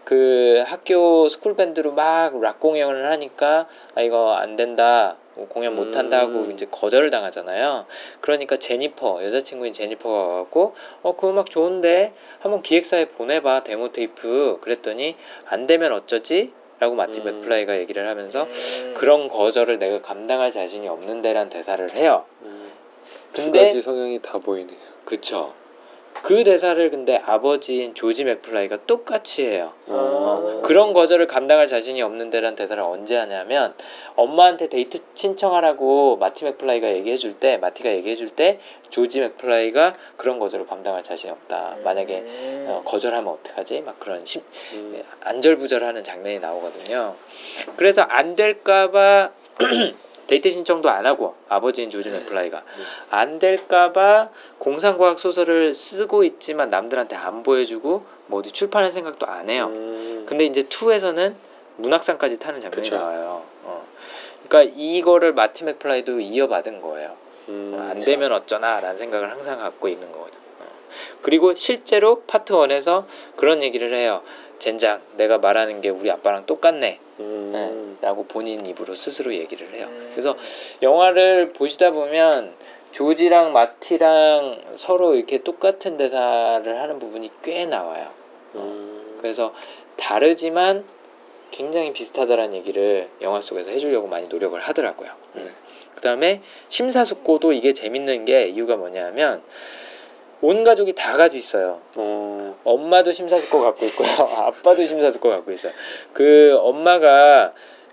그 학교 school 밴드로 막 락 공연을 하니까 아 이거 안 된다. 뭐 공연 못 한다 하고 음. 이제 거절을 당하잖아요. 그러니까 제니퍼 여자친구인 제니퍼가 와갖고 어 그 음악 좋은데 한번 기획사에 보내봐 데모 테이프 그랬더니 안 되면 어쩌지? 라고 마티 음. 맥플라이가 얘기를 하면서 음. 그런 거절을 내가 감당할 자신이 없는데란 대사를 해요. 음. 두 근데 가지 성향이 다 보이네요. 그쵸. 그 대사를 근데 아버지인 조지 맥플라이가 똑같이 해요. 아. 어, 그런 거절을 감당할 자신이 없는데란 대사를 언제 하냐면 엄마한테 데이트 신청하라고 마티 맥플라이가 얘기해 줄 때 마티가 얘기해 줄 때 조지 맥플라이가 그런 거절을 감당할 자신이 없다. 만약에 음. 어, 거절하면 어떡하지? 막 그런 심, 음. 안절부절하는 장면이 나오거든요. 그래서 안 될까봐 데이트 신청도 안 하고 아버지인 조지 맥플라이가 안 될까봐 공상과학 소설을 쓰고 있지만 남들한테 안 보여주고 뭐 어디 출판할 생각도 안 해요. 음. 근데 이제 2에서는 문학상까지 타는 장면이 그쵸. 나와요. 어. 그러니까 이거를 마티 맥플라이도 이어받은 거예요. 음. 안 되면 어쩌나라는 생각을 항상 갖고 있는 거거든. 어. 그리고 실제로 파트 1에서 그런 얘기를 해요. 젠장, 내가 말하는 게 우리 아빠랑 똑같네. 음. 네, 라고 본인 입으로 스스로 얘기를 해요. 음. 그래서 영화를 보시다 보면 조지랑 마티랑 서로 이렇게 똑같은 대사를 하는 부분이 꽤 나와요. 음. 그래서 다르지만 굉장히 비슷하다라는 얘기를 영화 속에서 해주려고 많이 노력을 하더라고요. 네. 그 다음에 심사숙고도 이게 재밌는 게 이유가 뭐냐면 온 가족이 다 가지고 있어요. 어. 엄마도 심사숙고 갖고 있고요. 아빠도 심사숙고 갖고 있어요. 그 엄마가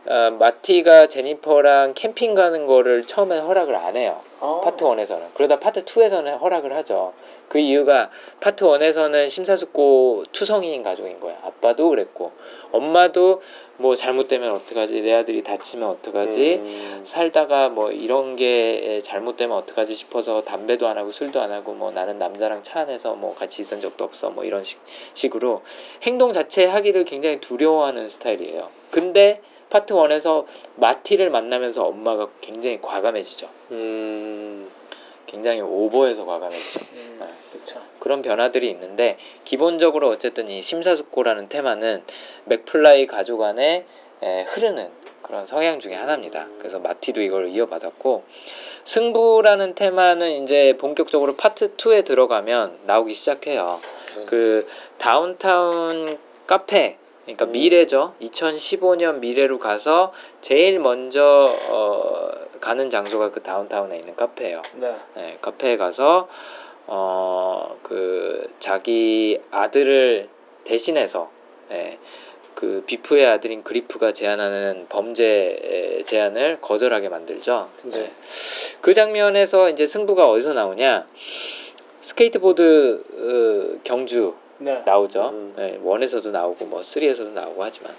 어, 마티가 제니퍼랑 캠핑 가는 거를 처음엔 허락을 안 해요. 어. 파트 1에서는. 그러다 파트 2에서는 허락을 하죠. 그 이유가 파트 1에서는 심사숙고 투성이인 가족인 거야. 아빠도 그랬고 엄마도 뭐 잘못되면 어떡하지? 내 아들이 다치면 어떡하지? 음. 살다가 뭐 이런 게 잘못되면 어떡하지 싶어서 담배도 안 하고 술도 안 하고 뭐 나는 남자랑 차 안에서 뭐 같이 있은 적도 없어 뭐 이런 식, 식으로 행동 자체 하기를 굉장히 두려워하는 스타일이에요. 근데 파트 1에서 마티를 만나면서 엄마가 굉장히 과감해지죠. 음. 굉장히 오버해서 과감해지죠. 음, 네. 그런 변화들이 있는데 기본적으로 어쨌든 이 심사숙고라는 테마는 맥플라이 가족 안에 에, 흐르는 그런 성향 중에 하나입니다. 그래서 마티도 이걸 이어받았고 승부라는 테마는 이제 본격적으로 파트 2에 들어가면 나오기 시작해요. 네. 그 다운타운 카페 그러니까 음. 미래죠. 2015년 미래로 가서 제일 먼저 어, 가는 장소가 그 다운타운에 있는 카페예요. 네. 네, 카페에 가서 어 그 자기 아들을 대신해서 예, 그 비프의 아들인 그리프가 제안하는 범죄 제안을 거절하게 만들죠. 네. 그 장면에서 이제 승부가 어디서 나오냐? 스케이트보드 어, 경주 네. 나오죠. 음. 네, one에서도 나오고 뭐 three에서도 나오고 하지만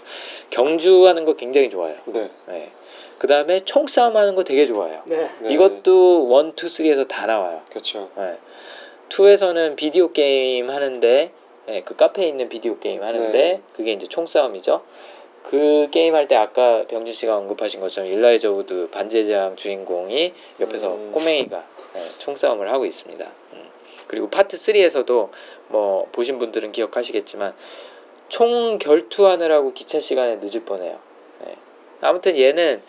경주하는 거 굉장히 좋아요. 네. 네. 그 다음에 총싸움 하는 거 되게 좋아요. 네. 네. 이것도 one, two, three에서 다 나와요. 그렇죠. 네. 2에서는 비디오 게임 하는데 네, 그 카페에 있는 비디오 게임 하는데 네. 그게 이제 총싸움이죠. 그 게임 할 때 아까 병준 씨가 언급하신 것처럼 일라이저 우드 반지의제왕 주인공이 옆에서 음. 꼬맹이가 네, 총싸움을 하고 있습니다. 음. 그리고 파트 3에서도 뭐 보신 분들은 기억하시겠지만 총 결투하느라고 기차 시간에 늦을 뻔해요. 네. 아무튼 얘는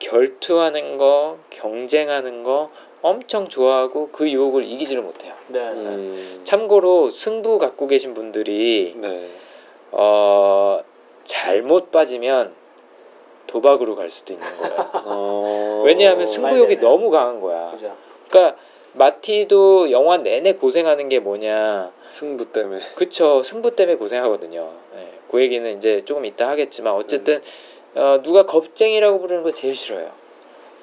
결투하는 거, 경쟁하는 거 엄청 좋아하고 그 유혹을 이기지를 못해요. 네. 음. 참고로 승부 갖고 계신 분들이 네. 어 잘못 빠지면 도박으로 갈 수도 있는 거예요. 어... 왜냐하면 승부욕이 네네. 너무 강한 거야. 그죠. 그러니까 마티도 영화 내내 고생하는 게 뭐냐? 승부 때문에. 그쵸 승부 때문에 고생하거든요. 예, 그 얘기는 이제 조금 이따 하겠지만 어쨌든 어, 누가 겁쟁이라고 부르는 거 제일 싫어요.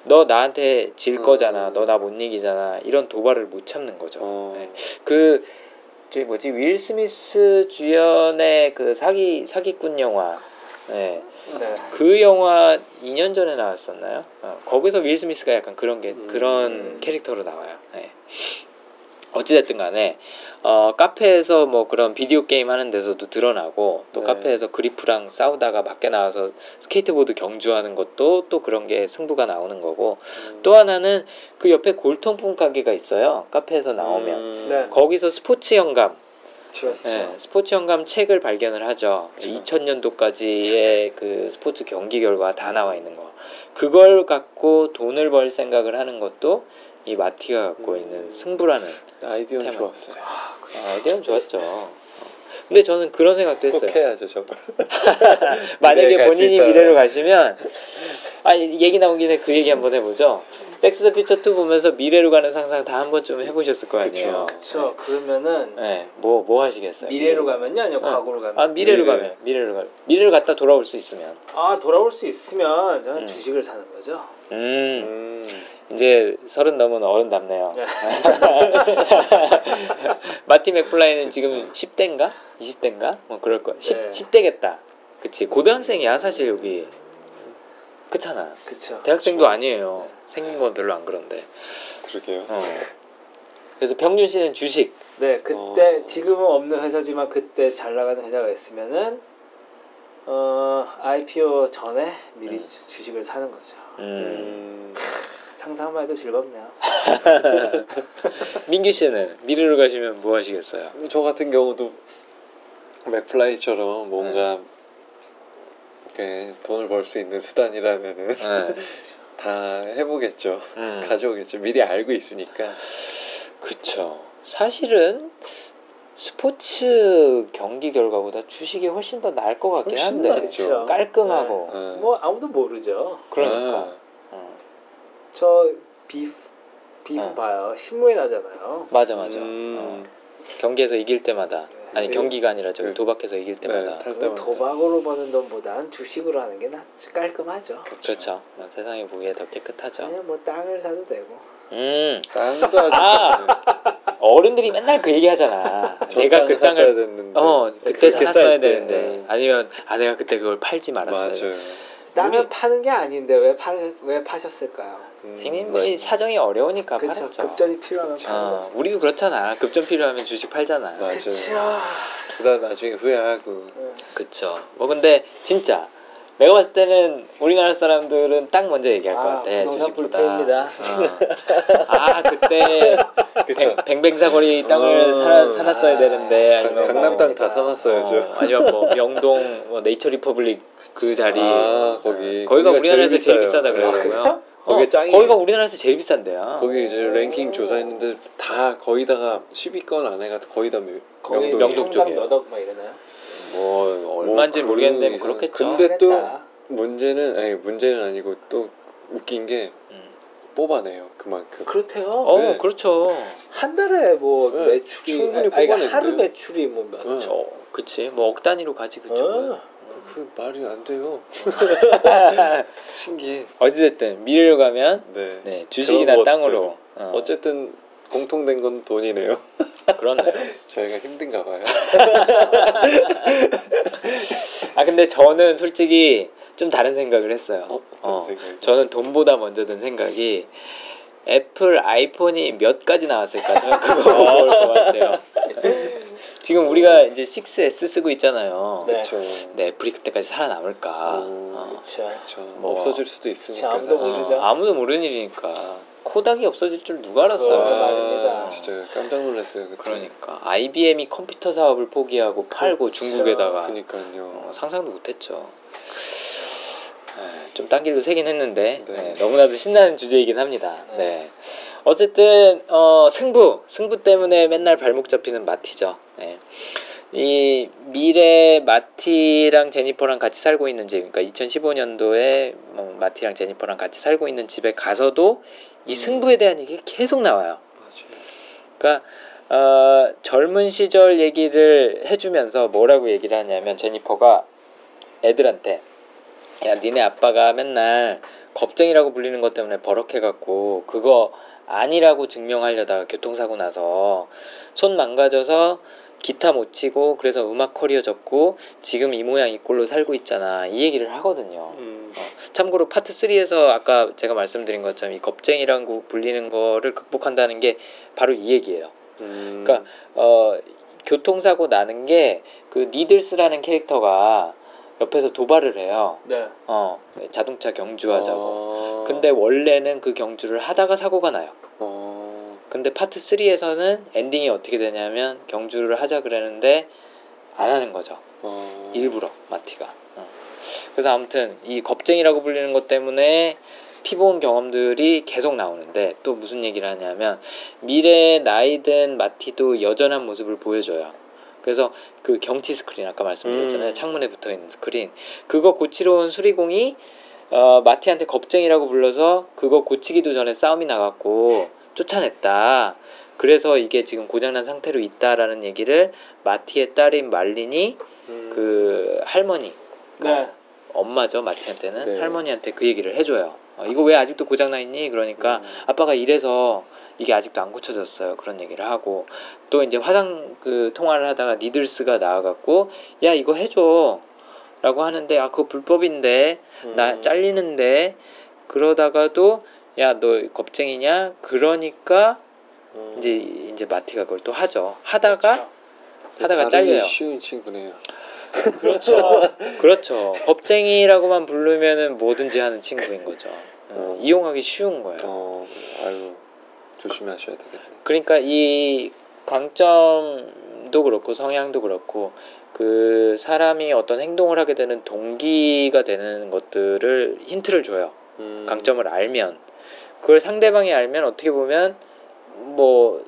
너 나한테 질 음. 거잖아. 너 나 못 이기잖아. 이런 도발을 못 참는 거죠. 어. 네. 그 저기 뭐지 윌 스미스 주연의 그 사기 사기꾼 영화. 네. 네. 그 영화 2년 전에 나왔었나요? 어, 거기서 윌 스미스가 약간 그런 게 음. 그런 캐릭터로 나와요. 네. 어찌됐든 간에 어, 카페에서 뭐 그런 비디오 게임 하는 데서도 드러나고 또 네. 카페에서 그리프랑 싸우다가 밖에 나와서 스케이트보드 경주하는 것도 또 그런 게 승부가 나오는 거고 음. 또 하나는 그 옆에 골동품 가게가 있어요. 카페에서 나오면 음. 네. 거기서 스포츠 연감 그렇죠. 네, 스포츠 영감 책을 발견을 하죠. 그렇죠. 2000년도까지의 그 스포츠 경기 결과 다 나와 있는 거. 그걸 갖고 돈을 벌 생각을 하는 것도 이 마티가 갖고 음. 있는 승부라는 아이디어는 테마. 좋았어요. 아. 아, 아이디어는 좋았죠. 어. 근데 저는 그런 생각도 꼭 했어요. 해야죠 저거. 만약에 본인이. 미래로 가시면 아니 얘기 나온 김에 그 얘기 한번 해보죠. 백스더 피처 2 보면서 미래로 가는 상상 다 한 번쯤 해보셨을 거 아니에요. 그렇죠. 그러면은 네, 뭐뭐 하시겠어요? 미래로 가면요, 아니면 어. 과거로 가면? 아 미래로 미래. 가면 미래로 가 미래로 갔다 돌아올 수 있으면 아 돌아올 수 있으면 저는 음. 주식을 사는 거죠. 음 음. 이제 서른 넘은 어른답네요. 네. 마티 맥플라이는 지금 10대인가 20대인가 뭐 그럴 거야. 10 네. 10대겠다. 그치 고등학생이야 사실 여기. 그렇잖아. 그렇죠. 대학생도 아니에요. 생긴 건 별로 안 그런데. 그러게요. 어. 그래서 병준 씨는 주식. 네, 그때 어. 지금은 없는 회사지만 그때 잘 나가는 회사가 있으면은 어 IPO 전에 미리 음. 주- 주식을 사는 거죠. 음. 음. 상상만 해도 즐겁네요. 민규 씨는 미래로 가시면 뭐 하시겠어요? 저 같은 경우도 맥플라이처럼 뭔가 이렇게 돈을 벌 수 있는 수단이라면은 네. 다 해보겠죠. 음. 가져오겠죠. 미리 알고 있으니까. 그쵸. 사실은 스포츠 경기 결과보다 주식이 훨씬 더 나을 것 같긴 훨씬 한데 낫죠. 깔끔하고 어. 뭐 아무도 모르죠. 그러니까 아, 어. 저 비프 비프 어. 봐요. 신문에 나잖아요. 맞아 맞아 음. 어. 경기에서 이길 때마다 아니 네. 경기가 아니라 저기 네. 도박해서 이길 때마다 네, 탈그 때마다. 도박으로 버는 돈보단 주식으로 하는 게 낫지 깔끔하죠. 그렇죠 어, 세상에 보기에 더 깨끗하죠 아니면 뭐 땅을 사도 되고. 음 땅도 아! 어른들이 맨날 그 얘기 하잖아 저 내가 그 땅을 됐는데. 어 그때 때. 되는데 네. 아니면 아 내가 그때 그걸 팔지 말았어요 맞아요. 땅을 우리- 파는 게 아닌데 왜 파, 왜 파셨을까요? 음. 형님 뭐이 사정이 어려우니까 그렇죠. 팔았죠 급전이 필요하면 어, 거죠. 우리도 그렇잖아. 급전 필요하면 주식 팔잖아. 그렇죠. 그러다 나중에 후회하고. 그쵸. 뭐 근데 진짜 내가 봤을 때는 우리나라 사람들은 딱 먼저 얘기할 것 아, 같아. 부동산. 불패입니다. 어. 아 그때 그쵸. 뱅, 뱅뱅사거리 땅을 어. 사놨, 사놨어야 되는데 강- 아니면 강남 뭐, 땅 다 사놨어야죠. 어, 아니면 뭐 명동 뭐 네이처 리퍼블릭 그 자리 아, 거기. 어, 거기가 우리나라에서 제일. 비싸다 네. 그러더라고요. 거기 어, 짱이에요. 거기가 우리나라에서 제일 비싼데요. 거기 이제 랭킹 조사했는데 다 거의 다가 10위권 안에가 거의 다 명- 명동. 명동 쪽이에요. 몇억 막 이러나요? 뭐 얼마인지 뭐 모르겠는데 뭐그 그렇겠죠. 근데 또 하겠다. 문제는 아니 문제는 아니고 또 웃긴 게 음. 뽑아내요 그만큼. 그렇대요. 어 네. 그렇죠. 한 달에 뭐 네, 매출이 충분히 아니, 그러니까 뽑아낸대요. 하루 매출이 뭐 몇. 응. 저 그치 뭐 억 단위로 가지 그쪽은. 어. 그, 그 말이 안 돼요. 신기해. 어찌됐든 미래로 가면 네. 네 주식이나 땅으로. 어. 어쨌든 공통된 건 돈이네요. 그렇네요. 저희가 힘든가 봐요. 아 근데 저는 솔직히 좀 다른 생각을 했어요. 어, 어, 생각이? 저는 돈보다 먼저 든 생각이 애플 아이폰이 몇 가지 나왔을까 저는 그거 먹을 것 같아요. 지금 우리가 이제 6S 쓰고 있잖아요. 네. 그렇죠. 네, 애플이 그때까지 살아남을까? 음. 어. 그렇죠. 그렇죠. 뭐. 없어질 수도 있으니까. 아무도 사실. 모르죠. 어, 아무도 모르는 일이니까 코닥이 없어질 줄 누가 알았어요. 말입니다. 진짜 깜짝 놀랐어요. 그때. 그러니까 IBM이 컴퓨터 사업을 포기하고 팔고 그렇죠. 중국에다가 그러니까요. 어, 상상도 못했죠. 에, 좀 딴 길로 새긴 했는데 네. 네, 너무나도 신나는 주제이긴 합니다. 네. 네. 어쨌든 어, 승부 승부 때문에 맨날 발목 잡히는 마티죠. 네. 이 미래 마티랑 제니퍼랑 같이 살고 있는 집, 그러니까 2015년도에 뭐 마티랑 제니퍼랑 같이 살고 있는 집에 가서도 이 승부에 대한 얘기가 계속 나와요. 맞아요. 그러니까 어, 젊은 시절 얘기를 해주면서 뭐라고 얘기를 하냐면 제니퍼가 애들한테 야 니네 아빠가 맨날 겁쟁이라고 불리는 것 때문에 버럭해갖고 그거 아니라고 증명하려다가 교통사고 나서 손 망가져서 기타 못 치고 그래서 음악 커리어 접고 지금 이 모양 이 꼴로 살고 있잖아 이 얘기를 하거든요. 음. 참고로 파트 3에서 아까 제가 말씀드린 것처럼 이 겁쟁이라고 불리는 거를 극복한다는 게 바로 이 얘기예요. 음. 그러니까 어 교통사고 나는 게 그 니들스라는 캐릭터가 옆에서 도발을 해요. 네. 어 자동차 경주하자고. 어. 근데 원래는 그 경주를 하다가 사고가 나요. 어. 근데 파트 3에서는 엔딩이 어떻게 되냐면 경주를 하자 그랬는데 안 하는 거죠. 어. 일부러 마티가. 어. 그래서 아무튼 이 겁쟁이라고 불리는 것 때문에 피본 경험들이 계속 나오는데 또 무슨 얘기를 하냐면 미래 나이든 마티도 여전한 모습을 보여줘요. 그래서 그 경치 스크린 아까 말씀드렸잖아요. 음. 창문에 붙어 있는 스크린 그거 고치러 온 수리공이 어, 마티한테 겁쟁이라고 불러서 그거 고치기도 전에 싸움이 나갔고 쫓아냈다. 그래서 이게 지금 고장난 상태로 있다라는 얘기를 마티의 딸인 말린이 음. 그 할머니 네. 엄마죠 마티한테는 네. 할머니한테 그 얘기를 해줘요. 어, 이거 왜 아직도 고장 나 있니? 그러니까 음. 아빠가 이래서 이게 아직도 안 고쳐졌어요. 그런 얘기를 하고 또 이제 화상 그 통화를 하다가 니들스가 나와갖고 야 이거 해줘 라고 하는데 아 그거 불법인데 나 음. 잘리는데 그러다가도 야 너 겁쟁이냐? 그러니까 음. 이제 이제 마티가 그걸 또 하죠. 하다가. 하다가 잘려요. 쉬운 친구네요. 그렇죠. 그렇죠. 겁쟁이라고만 부르면은 뭐든지 하는 친구인 거죠. 어, 어. 이용하기 쉬운 거예요. 어. 아유. 조심하셔야 되겠네. 그러니까 이 강점도 그렇고 성향도 그렇고 그 사람이 어떤 행동을 하게 되는 동기가 되는 것들을 힌트를 줘요. 음. 강점을 알면 그걸 상대방이 알면 어떻게 보면 뭐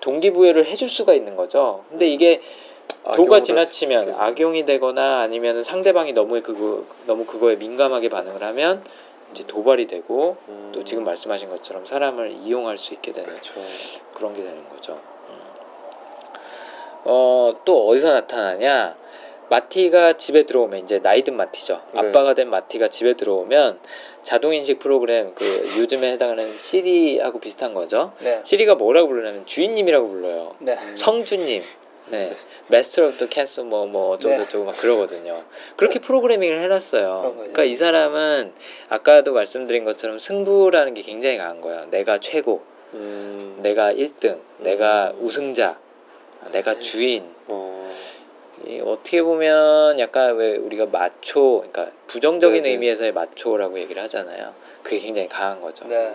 동기부여를 해줄 수가 있는 거죠. 근데 이게 도가 지나치면 할수 있게. 악용이 되거나 아니면 상대방이 너무 그거 너무 그거에 민감하게 반응을 하면 이제 도발이 되고 음. 또 지금 말씀하신 것처럼 사람을 이용할 수 있게 되는 그렇죠. 그런 게 되는 거죠. 어, 또 어디서 나타나냐? 마티가 집에 들어오면 이제 나이든 마티죠. 네. 아빠가 된 마티가 집에 들어오면 자동 인식 프로그램 그 요즘에 해당하는 시리하고 비슷한 거죠. 네. 시리가 뭐라고 부르냐면 주인님이라고 불러요. 네. 성주님. 네. Of the Castle 뭐뭐 어쩌고 네. 저쩌고 막 그러거든요. 그렇게 프로그래밍을 해놨어요. 그러니까 이 사람은 아까도 말씀드린 것처럼 승부라는 게 굉장히 강한 거예요. 내가 최고, 음. 내가 1등, 내가 음. 우승자, 내가 네. 주인. 어. 이 어떻게 보면 약간 왜 우리가 마초, 그러니까 부정적인 네네. 의미에서의 마초라고 얘기를 하잖아요. 그게 굉장히 강한 거죠. 네.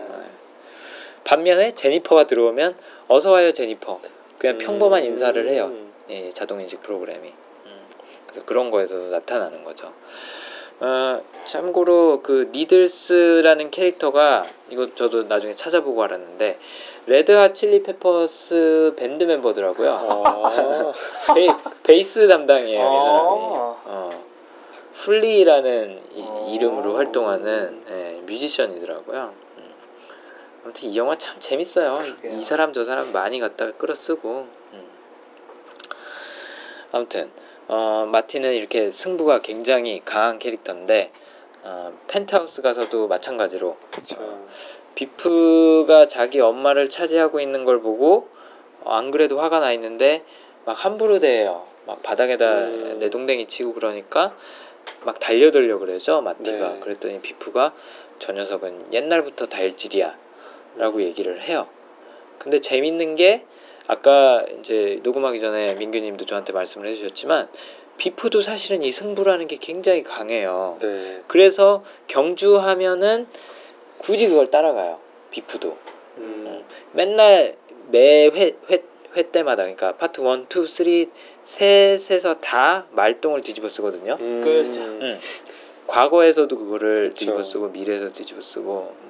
반면에 제니퍼가 들어오면 어서 와요 제니퍼. 그냥 평범한 음. 인사를 해요. 이 자동 인식 프로그램이. 음. 그래서 그런 거에서도 나타나는 거죠. 어, 참고로 그 니들스라는 캐릭터가 이거 저도 나중에 찾아보고 알았는데 레드핫 칠리 페퍼스 밴드 멤버더라고요. 아. 베이, 베이스 담당이에요, 이 사람이. 아. 어. 플리라는 이, 어. 이름으로 활동하는 예, 뮤지션이더라고요. 음. 아무튼 이 영화 참 재밌어요. 그래요. 이 사람 저 사람 많이 갖다가 끌어쓰고. 음. 아무튼 어, 마티는 이렇게 승부가 굉장히 강한 캐릭터인데 어, 펜트하우스 가서도 마찬가지로 그렇죠. 비프가 자기 엄마를 차지하고 있는 걸 보고 어, 안 그래도 화가 나 있는데 막 함부로 대해요. 막 바닥에다 음. 내동댕이 치고 그러니까 막 달려들려 그러죠 마티가. 네. 그랬더니 비프가 저 녀석은 옛날부터 다혈질이야 라고 얘기를 해요. 근데 재밌는 게 아까 이제 녹음하기 전에 민규님도 저한테 말씀을 해주셨지만 비프도 사실은 이 승부라는 게 굉장히 강해요. 네. 그래서 경주 하면은 굳이 그걸 따라가요. 비프도 음. 맨날 매 회 회, 회 때마다 그러니까 파트 1, 2, 3 셋에서 다 말똥을 뒤집어 쓰거든요. 음. 그렇죠. 응. 과거에서도 그거를 그쵸. 뒤집어 쓰고 미래에서 뒤집어 쓰고 뭐 야,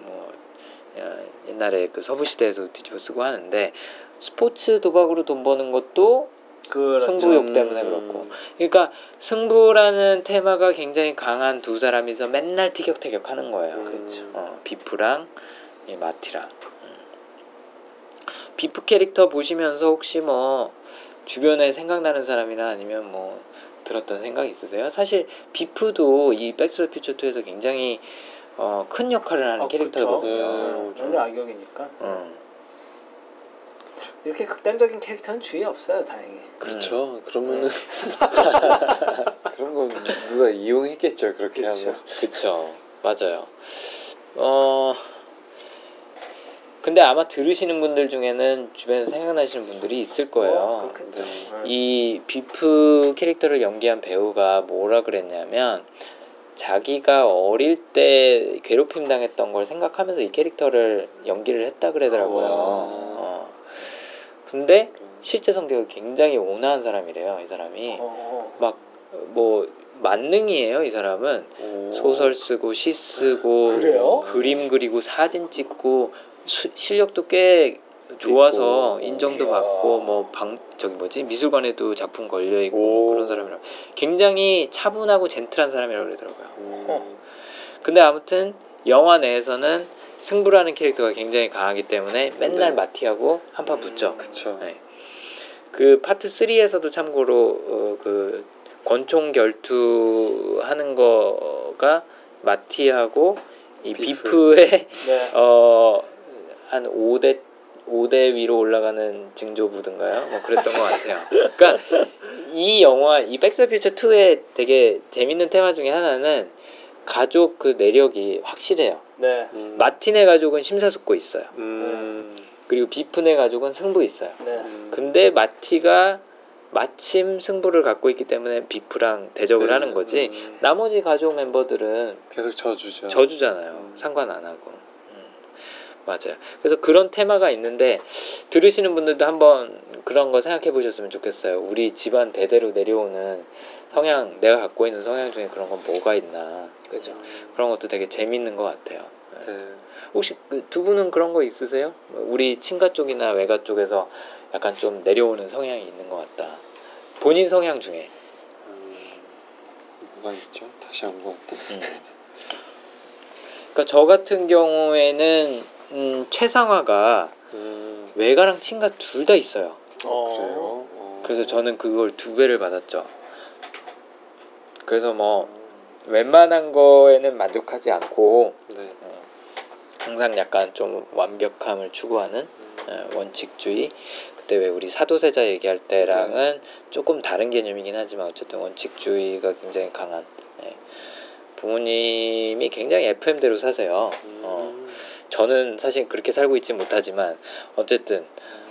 옛날에 그 서부 시대에서도 뒤집어 쓰고 하는데 스포츠 도박으로 돈 버는 것도 그렇죠. 승부욕 때문에 그렇고 그러니까 승부라는 테마가 굉장히 강한 두 사람이서 맨날 티격태격 하는 거예요. 음. 그렇죠. 어, 비프랑 이 마티랑. 음. 비프 캐릭터 보시면서 혹시 뭐 주변에 생각나는 사람이나 아니면 뭐 들었던 생각 있으세요? 사실 비프도 이 백투더 퓨처 2에서 굉장히 어, 큰 역할을 하는 어, 그쵸. 캐릭터거든요. 네. 완전 악역이니까 음. 이렇게 극단적인 캐릭터는 주위에 없어요 다행히 그렇죠. 그러면은 그런 건 누가 이용했겠죠. 그렇게 그렇죠. 하면. 그쵸 맞아요 어 근데 아마 들으시는 분들 중에는 주변에서 생각나시는 분들이 있을 거예요 어, 네. 네. 이 비프 캐릭터를 연기한 배우가 뭐라 그랬냐면 자기가 어릴 때 괴롭힘 당했던 걸 생각하면서 이 캐릭터를 연기를 했다 그러더라고요 와. 어. 근데 실제 성격이 굉장히 온화한 사람이래요 이 사람이 어, 막뭐 만능이에요 이 사람은 오. 소설 쓰고 시 쓰고 그래요? 그림 그리고 사진 찍고 수, 실력도 꽤 좋아서. 인정도 이야. 받고 뭐 방 저기 뭐지 미술관에도 작품 걸려 있고 오. 뭐 그런 사람이라 굉장히 차분하고 젠틀한 사람이라고 그러더라고요. 음. 근데 아무튼 영화 내에서는 승부라는 캐릭터가 굉장히 강하기 때문에 맨날 네. 마티하고 한판 붙죠. 그쵸. 네. 그 파트 3에서도 참고로 어, 그 권총 결투 하는 거가 마티하고 이 비프. 비프의 네. 어 한 5대 5대 위로 올라가는 증조부든가요? 뭐 그랬던 것 같아요. 그러니까 이 영화 이 백투더퓨처 2의 되게 재밌는 테마 중에 하나는 가족 그 내력이 확실해요. 네. 음. 마티의 가족은 심사숙고 있어요. 음. 그리고 비픈의 가족은 승부 있어요. 네. 음. 근데 마티가 마침 승부를 갖고 있기 때문에 비프랑 대적을 네. 하는 거지. 음. 나머지 가족 멤버들은 계속 저주죠. 저주잖아요. 음. 상관 안 하고. 음, 맞아요. 그래서 그런 테마가 있는데 들으시는 분들도 한번 그런 거 생각해 보셨으면 좋겠어요. 우리 집안 대대로 내려오는 성향, 내가 갖고 있는 성향 중에 그런 건 뭐가 있나. 그죠. 그런 것도 되게 재밌는 것 같아요. 네. 네. 혹시 그 두 분은 그런 거 있으세요? 우리 친가 쪽이나 외가 쪽에서 약간 좀 내려오는 성향이 있는 것 같다. 본인 성향 중에. 음. 뭐가 있죠? 다시 한번. 음. 그러니까 저 같은 경우에는 음, 최상화가 음. 외가랑 친가 둘 다 있어요. 어. 그래요. 어. 그래서 저는 그걸 두 배를 받았죠. 그래서 뭐 웬만한 거에는 만족하지 않고 네. 항상 약간 좀 완벽함을 추구하는 어, 원칙주의. 그때 왜 우리 사도세자 얘기할 때랑은 조금 다른 개념이긴 하지만 어쨌든 원칙주의가 굉장히 강한. 예. 부모님이 굉장히 FM대로 사세요. 어, 음. 저는 사실 그렇게 살고 있지 못하지만 어쨌든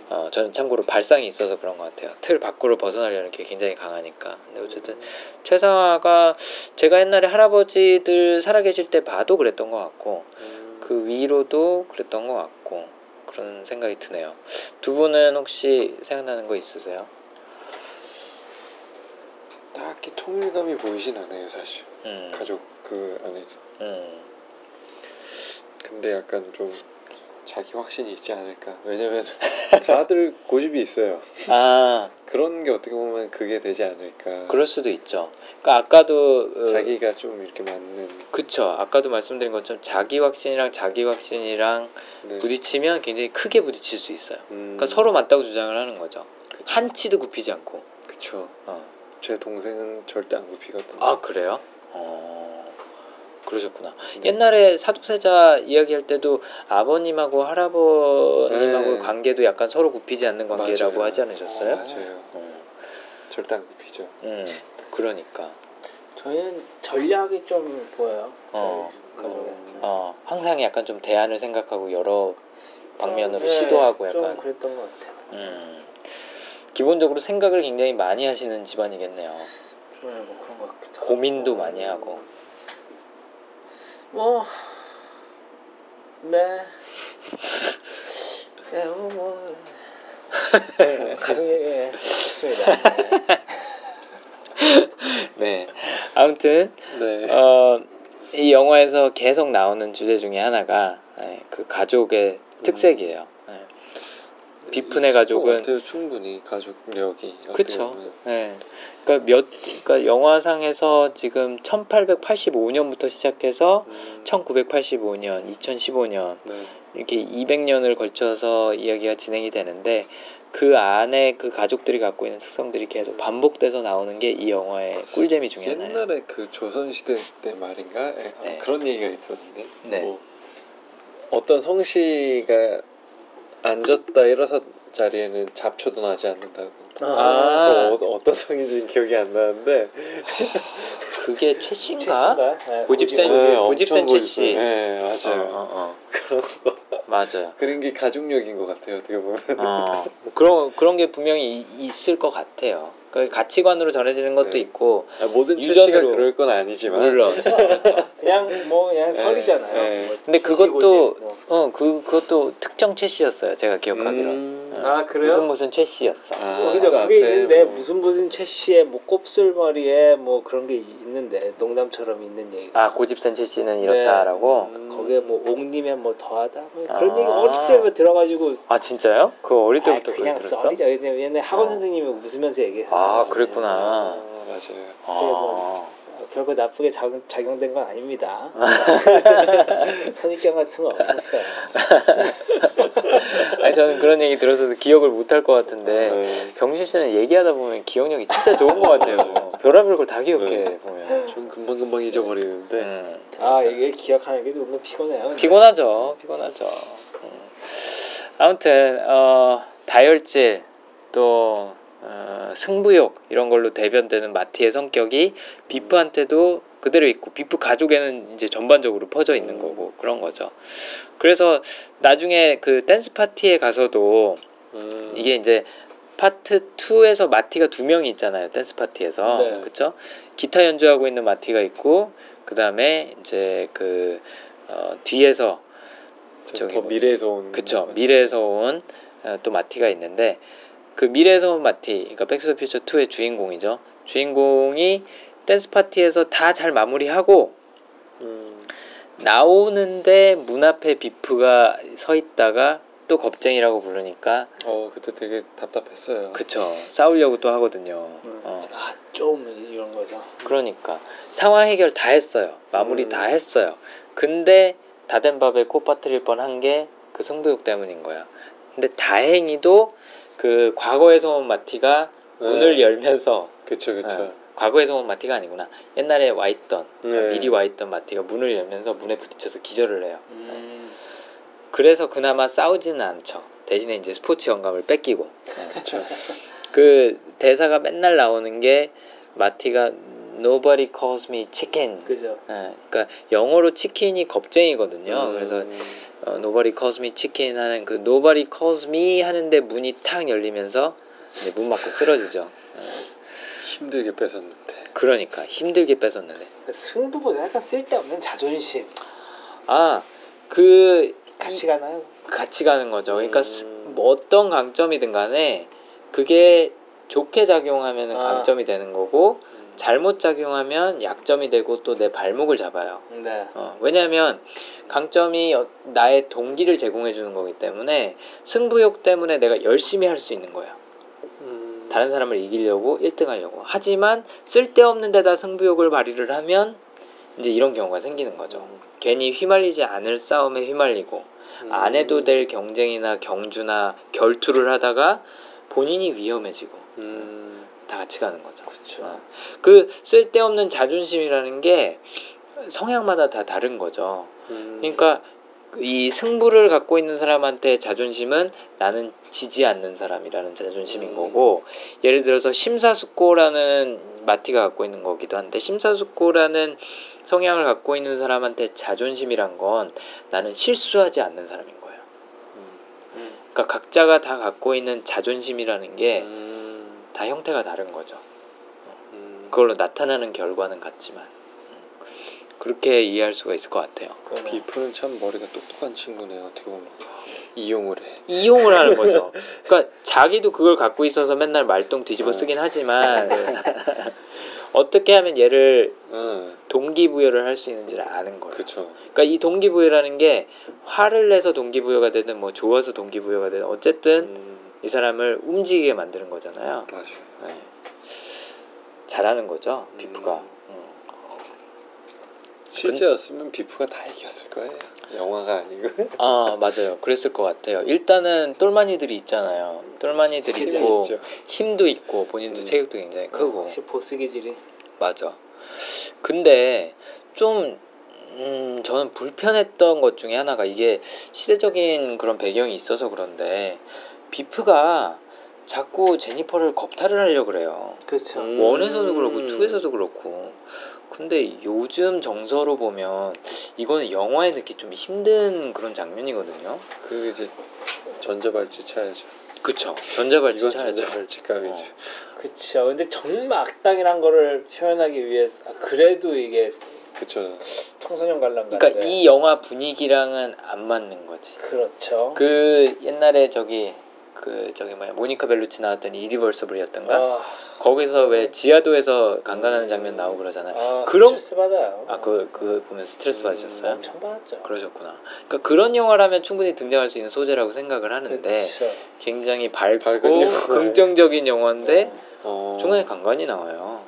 어, 저는 참고로 발상이 있어서 그런 것 같아요. 틀 밖으로 벗어나려는 게 굉장히 강하니까. 근데 어쨌든 최상화가 제가 옛날에 할아버지들 살아계실 때 봐도 그랬던 것 같고 음. 그 위로도 그랬던 것 같고 그런 생각이 드네요. 두 분은 혹시 생각나는 거 있으세요? 딱히 통일감이 보이진 않아요 사실. 음, 가족 그 안에서. 음, 근데 약간 좀 자기 확신이 있지 않을까. 왜냐면 다들 고집이 있어요. 아 그런 게 어떻게 보면 그게 되지 않을까. 그럴 수도 있죠. 그러니까 아까도 어, 자기가 좀 이렇게 맞는. 그쵸. 아까도 말씀드린 것처럼 자기 확신이랑 자기 확신이랑 네. 부딪히면 굉장히 크게 부딪힐 수 있어요. 음. 그러니까 서로 맞다고 주장을 하는 거죠. 그쵸. 한 치도 굽히지 않고. 그쵸. 어. 제 동생은 절대 안 굽히거든요. 아 그래요? 어. 그러셨구나. 네. 옛날에 사도세자 이야기할 때도 아버님하고 할아버님하고 네. 관계도 약간 서로 굽히지 않는 관계라고 맞아요. 하지 않으셨어요? 맞아요. 어, 절대 안 굽히죠. 음, 그러니까. 저희는 전략이 좀 보여요. 어. 가족에. 어, 항상 약간 좀 대안을 생각하고 여러 방면으로 좀, 예, 시도하고 좀 약간. 그랬던 것 같아요. 음, 기본적으로 생각을 굉장히 많이 하시는 집안이겠네요. 네, 뭐 그런 것 같기도 하고. 고민도 많이 하고. 뭐 네. 예, 뭐, 뭐. 네, 가족 얘기 예, 좋습니다. 네. 네. 아무튼 네. 어, 이 영화에서 계속 나오는 주제 중에 하나가 네, 그 가족의 특색이에요. 네. 비프네 가족은 같아요. 충분히 가족력이. 보면. 네. 그러니까 몇 그러니까 영화상에서 지금 1885년부터 시작해서 음, 1985년, 2015년 네. 이렇게 200년을 걸쳐서 이야기가 진행이 되는데 그 안에 그 가족들이 갖고 있는 특성들이 계속 반복돼서 나오는 게 이 영화의 꿀잼이 중에 하나예요. 옛날에 그 조선 시대 때 말인가 예, 아, 네. 그런 얘기가 있었는데 네. 뭐 어떤 성씨가 앉았다 일어선 자리에는 잡초도 나지 않는다고. 아. 어, 어떤 성인지는 기억이 안 나는데 그게 최씨인가? 고집센. 네, 고집센. 최씨. 네 맞아요. 어, 어, 어. 그런 거 맞아요. 그런 게 가족력인 것 같아요 어떻게 보면. 어, 그런 그런 게 분명히 이- 있을 것 같아요. 그 가치관으로 전해지는 것도 네. 있고 아, 모든 유전으로- 최씨가 그럴 건 아니지만 물론. 그냥 뭐 그냥 설이잖아요. 네. 뭐 근데 그것도 뭐. 어그 그것도 특정 최 씨였어요. 제가 기억하기로. 음. 어, 아, 그래요? 무슨 무슨 최 씨였어. 아, 어, 그죠. 그 그게 있는데 뭐- 무슨 무슨 최 씨의 뭐 곱슬머리에 뭐 그런 게 있는데 농담처럼 있는 얘기가. 아 고집센 최 씨는 이렇다라고. 음. 거기에 뭐 옥님의 뭐 더하다 뭐 그런 아. 얘기 어릴 때부터 들어가지고 아 진짜요? 그 어릴 아, 때부터 그냥 그걸 들었어? 썰이죠. 옛날에 학원 어. 선생님이 웃으면서 얘기했어요. 아 그랬구나. 아, 맞아요. 아, 결코 나쁘게 작용, 작용 된 건 아닙니다. 선입견 같은 거 없었어요. 아니 저는 그런 얘기 들어서도 기억을 못할 것 같은데 네. 병신 씨는 얘기하다 보면 기억력이 진짜 좋은 것 같아요. 별의별 걸 다 기억해 네. 보면. 좀 금방 금방 잊어버리는데 음. 아 이게 기억하는 게 조금 피곤해요. 피곤하죠, 피곤하죠. 음. 아무튼 어, 다혈질 또 어, 승부욕 이런 걸로 대변되는 마티의 성격이 비프한테도 그대로 있고 비프 가족에는 이제 전반적으로 퍼져 있는 거고 그런 거죠. 그래서 나중에 그 댄스 파티에 가서도 음. 이게 이제 파트 2에서 마티가 두 명이 있잖아요. 댄스 파티에서. 네. 그렇죠? 기타 연주하고 있는 마티가 있고 그다음에 이제 그 어, 뒤에서 좀 저기 더? 미래에서 온 그쵸 미래에서 온 어, 또 마티가 있는데 그 미래에서 온 마티 그러니까 Back to the Future 2의 주인공이죠 주인공이 댄스 파티에서 다 잘 마무리하고 음. 나오는데 문 앞에 비프가 서 있다가 또 겁쟁이라고 부르니까 어 그때 되게 답답했어요. 그쵸 싸우려고 또 하거든요 음. 어, 아좀 이런 거죠. 그러니까 상황 해결 다 했어요 마무리 음. 다 했어요 근데 다된 밥에 코 빠뜨릴 뻔한 게 그 승부욕 때문인 거야 근데 다행히도 그 과거에서 온 마티가 문을 네. 열면서 그쵸 그쵸. 어, 과거에서 온 마티가 아니구나 옛날에 와 있던 그러니까 네. 미리 와 있던 마티가 문을 열면서 문에 부딪혀서 기절을 해요 음. 그래서 그나마 싸우지는 않죠 대신에 이제 스포츠 영감을 뺏기고. 그 대사가 맨날 나오는 게 마티가 Nobody calls me chicken. 그죠. 예, 그러니까 영어로 치킨이 겁쟁이거든요. 음. 그래서 어, Nobody calls me chicken 하는 그 Nobody calls me 하는데 문이 탁 열리면서 이제 문 맞고 쓰러지죠. 힘들게 뺏었는데. 그러니까 힘들게 뺏었는데 승부보다 약간 쓸데없는 자존심 아 그 같이 가나요? 같이 가는 거죠. 그러니까 스- 음. 뭐 어떤 강점이든 간에 그게 좋게 작용하면 아. 강점이 되는 거고 잘못 작용하면 약점이 되고 또 내 발목을 잡아요. 네. 어, 왜냐하면 강점이 어- 나의 동기를 제공해 주는 거기 때문에 승부욕 때문에 내가 열심히 할 수 있는 거예요. 음. 다른 사람을 이기려고 1등 하려고. 하지만 쓸데없는 데다 승부욕을 발휘를 하면 이제 이런 경우가 생기는 거죠. 괜히 휘말리지 않을 싸움에 휘말리고 음. 안 해도 될 경쟁이나 경주나 결투를 하다가 본인이 위험해지고 음. 다 같이 가는 거죠. 그렇죠. 어. 그 쓸데없는 자존심이라는 게 성향마다 다 다른 거죠. 음. 그러니까 그이 승부를 갖고 있는 사람한테 자존심은 나는 지지 않는 사람이라는 자존심인 음. 거고 예를 들어서 심사숙고라는 마티가 갖고 있는 거기도 한데 심사숙고라는 성향을 갖고 있는 사람한테 자존심이란 건 나는 실수하지 않는 사람인 거예요. 음. 그러니까 각자가 다 갖고 있는 자존심이라는 게 다 음. 형태가 다른 거죠. 음. 그걸로 나타나는 결과는 같지만 음. 그렇게 이해할 수가 있을 것 같아요. 비프는 참 머리가 똑똑한 친구네 어떻게 보면 이용을 해. 이용을 하는 거죠. 그러니까 자기도 그걸 갖고 있어서 맨날 말똥 뒤집어 쓰긴 하지만 어떻게 하면 얘를 응, 동기부여를 할 수 있는지를 아는 거예요. 그쵸. 그러니까 이 동기부여라는 게 화를 내서 동기부여가 되든 뭐 좋아서 동기부여가 되든 어쨌든 음, 이 사람을 움직이게 만드는 거잖아요. 맞아요. 네. 잘하는 거죠, 음. 비프가. 음. 실제였으면 비프가 다 이겼을 거예요. 영화가 아니고. 아 맞아요. 그랬을 것 같아요. 일단은 똘마니들이 있잖아요. 똘마니들이 있고 있죠. 힘도 있고 본인도 음. 체격도 굉장히 크고 보스 기질이 맞아. 근데 좀 음, 저는 불편했던 것 중에 하나가 이게 시대적인 그런 배경이 있어서 그런데 비프가 자꾸 제니퍼를 겁탈을 하려고 그래요. 그렇죠. 음. 원에서도 그렇고 투에서도 그렇고. 근데 요즘 정서로 보면 이거는 영화에 넣기 좀 힘든 그런 장면이거든요. 그리고 이제 전자발찌 차야죠. 그쵸. 전자발찌 이건 차야죠. 전자발찌 값이죠. 어. 그렇죠. 근데 정말 악당이란 거를 표현하기 위해서 아, 그래도 이게 그쵸. 청소년 관람. 그러니까 이 영화 분위기랑은 안 맞는 거지. 그렇죠. 그 옛날에 저기 그 저기 뭐야 모니카 벨루치 나왔던 이리버서블이었던가 아, 거기서 왜 지하도에서 강간하는 장면 나오고 그러잖아요. 아 그런- 스트레스 받아요. 아그그 보면서 스트레스 받으셨어요? 엄청 받았죠. 그러셨구나. 그러니까 그런 영화라면 충분히 등장할 수 있는 소재라고 생각을 하는데 그렇죠. 굉장히 밝고. 긍정적인 영화인데 어. 중간에 강간이 나와요.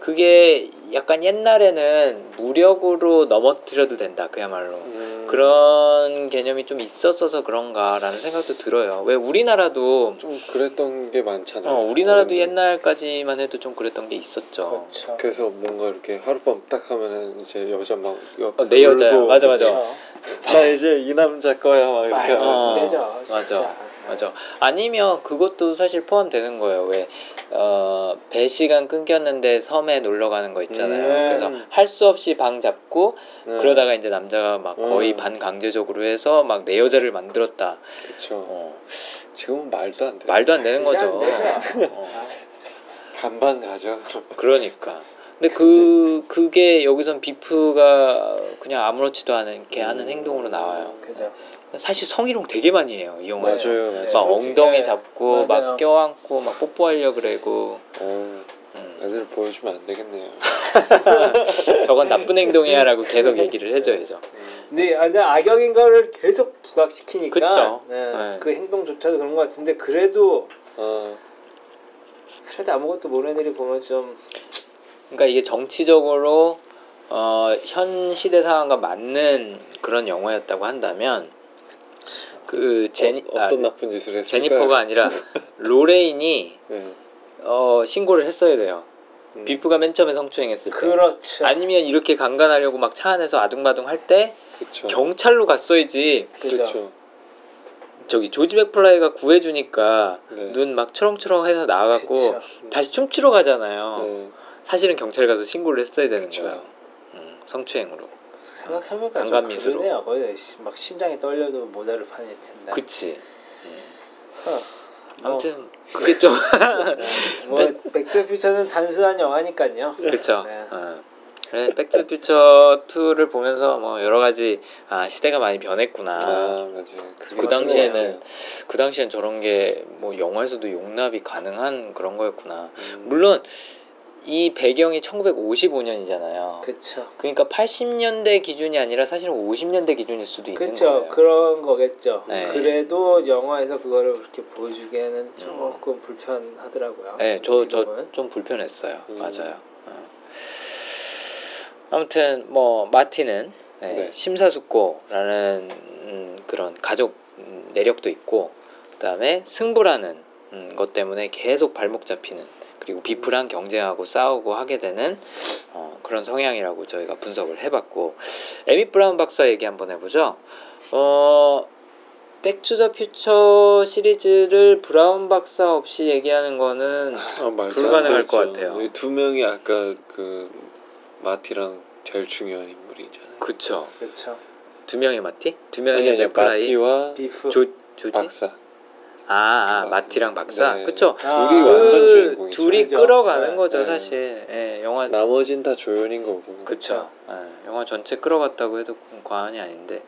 그게 약간 옛날에는 무력으로 넘어뜨려도 된다 그야말로 음. 그런 개념이 좀 있었어서 그런가라는 생각도 들어요. 왜 우리나라도 좀 그랬던 게 많잖아요. 어, 우리나라도 어른들. 옛날까지만 해도 좀 그랬던 게 있었죠. 그렇죠. 그래서 뭔가 이렇게 하룻밤 딱 하면은 이제 여자 막 옆에 어, 내 여자야. 울고 맞아, 맞아. 나 이제 이 남자 거야 막 이렇게 어. 맞아. 맞아. 아니면 그것도 사실 포함되는 거예요. 왜, 어, 배 시간 끊겼는데 섬에 놀러 가는 거 있잖아요. 음. 그래서 할 수 없이 방 잡고 네. 그러다가 이제 남자가 막 거의 음. 반강제적으로 해서 막 내 여자를 만들었다. 그쵸. 어, 지금은 말도 안 돼. 말도 안 되는 거죠. 어, 간반 가죠. 그러니까. 근데 그, 그게 여기선 비프가 그냥 아무렇지도 않게 하는 음. 행동으로 나와요. 그죠. 사실 성희롱 되게 많이 해요. 이 영화에. 맞아요. 네, 막 맞아요. 솔직히, 엉덩이 네. 잡고 맞아요. 막 껴안고 막 뽀뽀하려 그러고 어, 음. 애들 보여주면 안 되겠네요. 저건 나쁜 행동이야라고 계속 얘기를 해줘야죠. 근데 완전 악역인 거를 계속 부각시키니까 그쵸. 네, 네. 그 행동조차도 그런 것 같은데 그래도 어, 그래도 아무것도 모르는 애들이 보면 좀 그러니까 이게 정치적으로 어, 현 시대 상황과 맞는 그런 영화였다고 한다면 그 제니 어, 아, 어떤 나쁜 짓을 했을까요? 제니퍼가 아니라 로레인이 네. 어, 신고를 했어야 돼요. 음. 비프가 맨 처음에 성추행했을 때. 그렇죠. 아니면 이렇게 강간하려고 막 차 안에서 아둥바둥 할 때. 경찰로 갔어야지. 그렇죠. 저기 조지 맥플라이가 구해주니까 네. 눈 막 초롱초롱해서 나와갖고 그쵸. 다시 춤추러 가잖아요. 네. 사실은 경찰 가서 신고를 했어야 되는 그쵸. 거예요. 음, 성추행으로. 생각해보니까 좀 강간 미수로. 그러네요. 거의 막 심장이 떨려도 모자랄 판일 텐데. 그치. 어, 뭐, 아무튼 그게 좀 뭐 백스퓨처는 단순한 영화니까요. 그쵸. 네. 어. 그래, Back to the Future 2를 보면서 뭐 여러 가지 아 시대가 많이 변했구나. 아 맞아요. 그 당시에는 그 당시엔 저런 게 뭐 영화에서도 용납이 가능한 그런 거였구나. 음, 물론 이 배경이 1955년이잖아요. 그쵸. 그러니까 80년대 기준이 아니라 사실은 50년대 기준일 수도 있는 그쵸. 거예요. 그런 거겠죠. 네. 그래도 영화에서 그거를 그렇게 보여주기에는 조금 불편하더라고요. 네, 저 저. 좀 불편했어요. 음. 맞아요. 어. 아무튼 뭐 마티는 네, 네. 심사숙고라는 음, 그런 가족 음, 내력도 있고 그다음에 승부라는 음, 것 때문에 계속 발목 잡히는 그리고 비프랑 경쟁하고 싸우고 하게 되는 어, 그런 성향이라고 저희가 분석을 해봤고 에미 브라운 박사 얘기 한번 해보죠. 어, Back to the Future 시리즈를 브라운 박사 없이 얘기하는 거는 아, 불가능할 것. 같아요. 이 두 명이 아까 그 마티랑 제일 중요한 인물이잖아요. 그쵸. 그렇죠. 두 명의 마티? 두 명의 아니, 맥플라이? 마티와 비프. 조 조지? 박사. 아, 아 마티랑 박사. 네. 그쵸. 아, 둘이 그 완전 주인공이죠. 둘이 그죠. 끌어가는 네. 거죠 네. 사실. 예, 영화 나머진 다 조연인 거고. 그쵸. 예, 영화 전체 끌어갔다고 해도 과언이 아닌데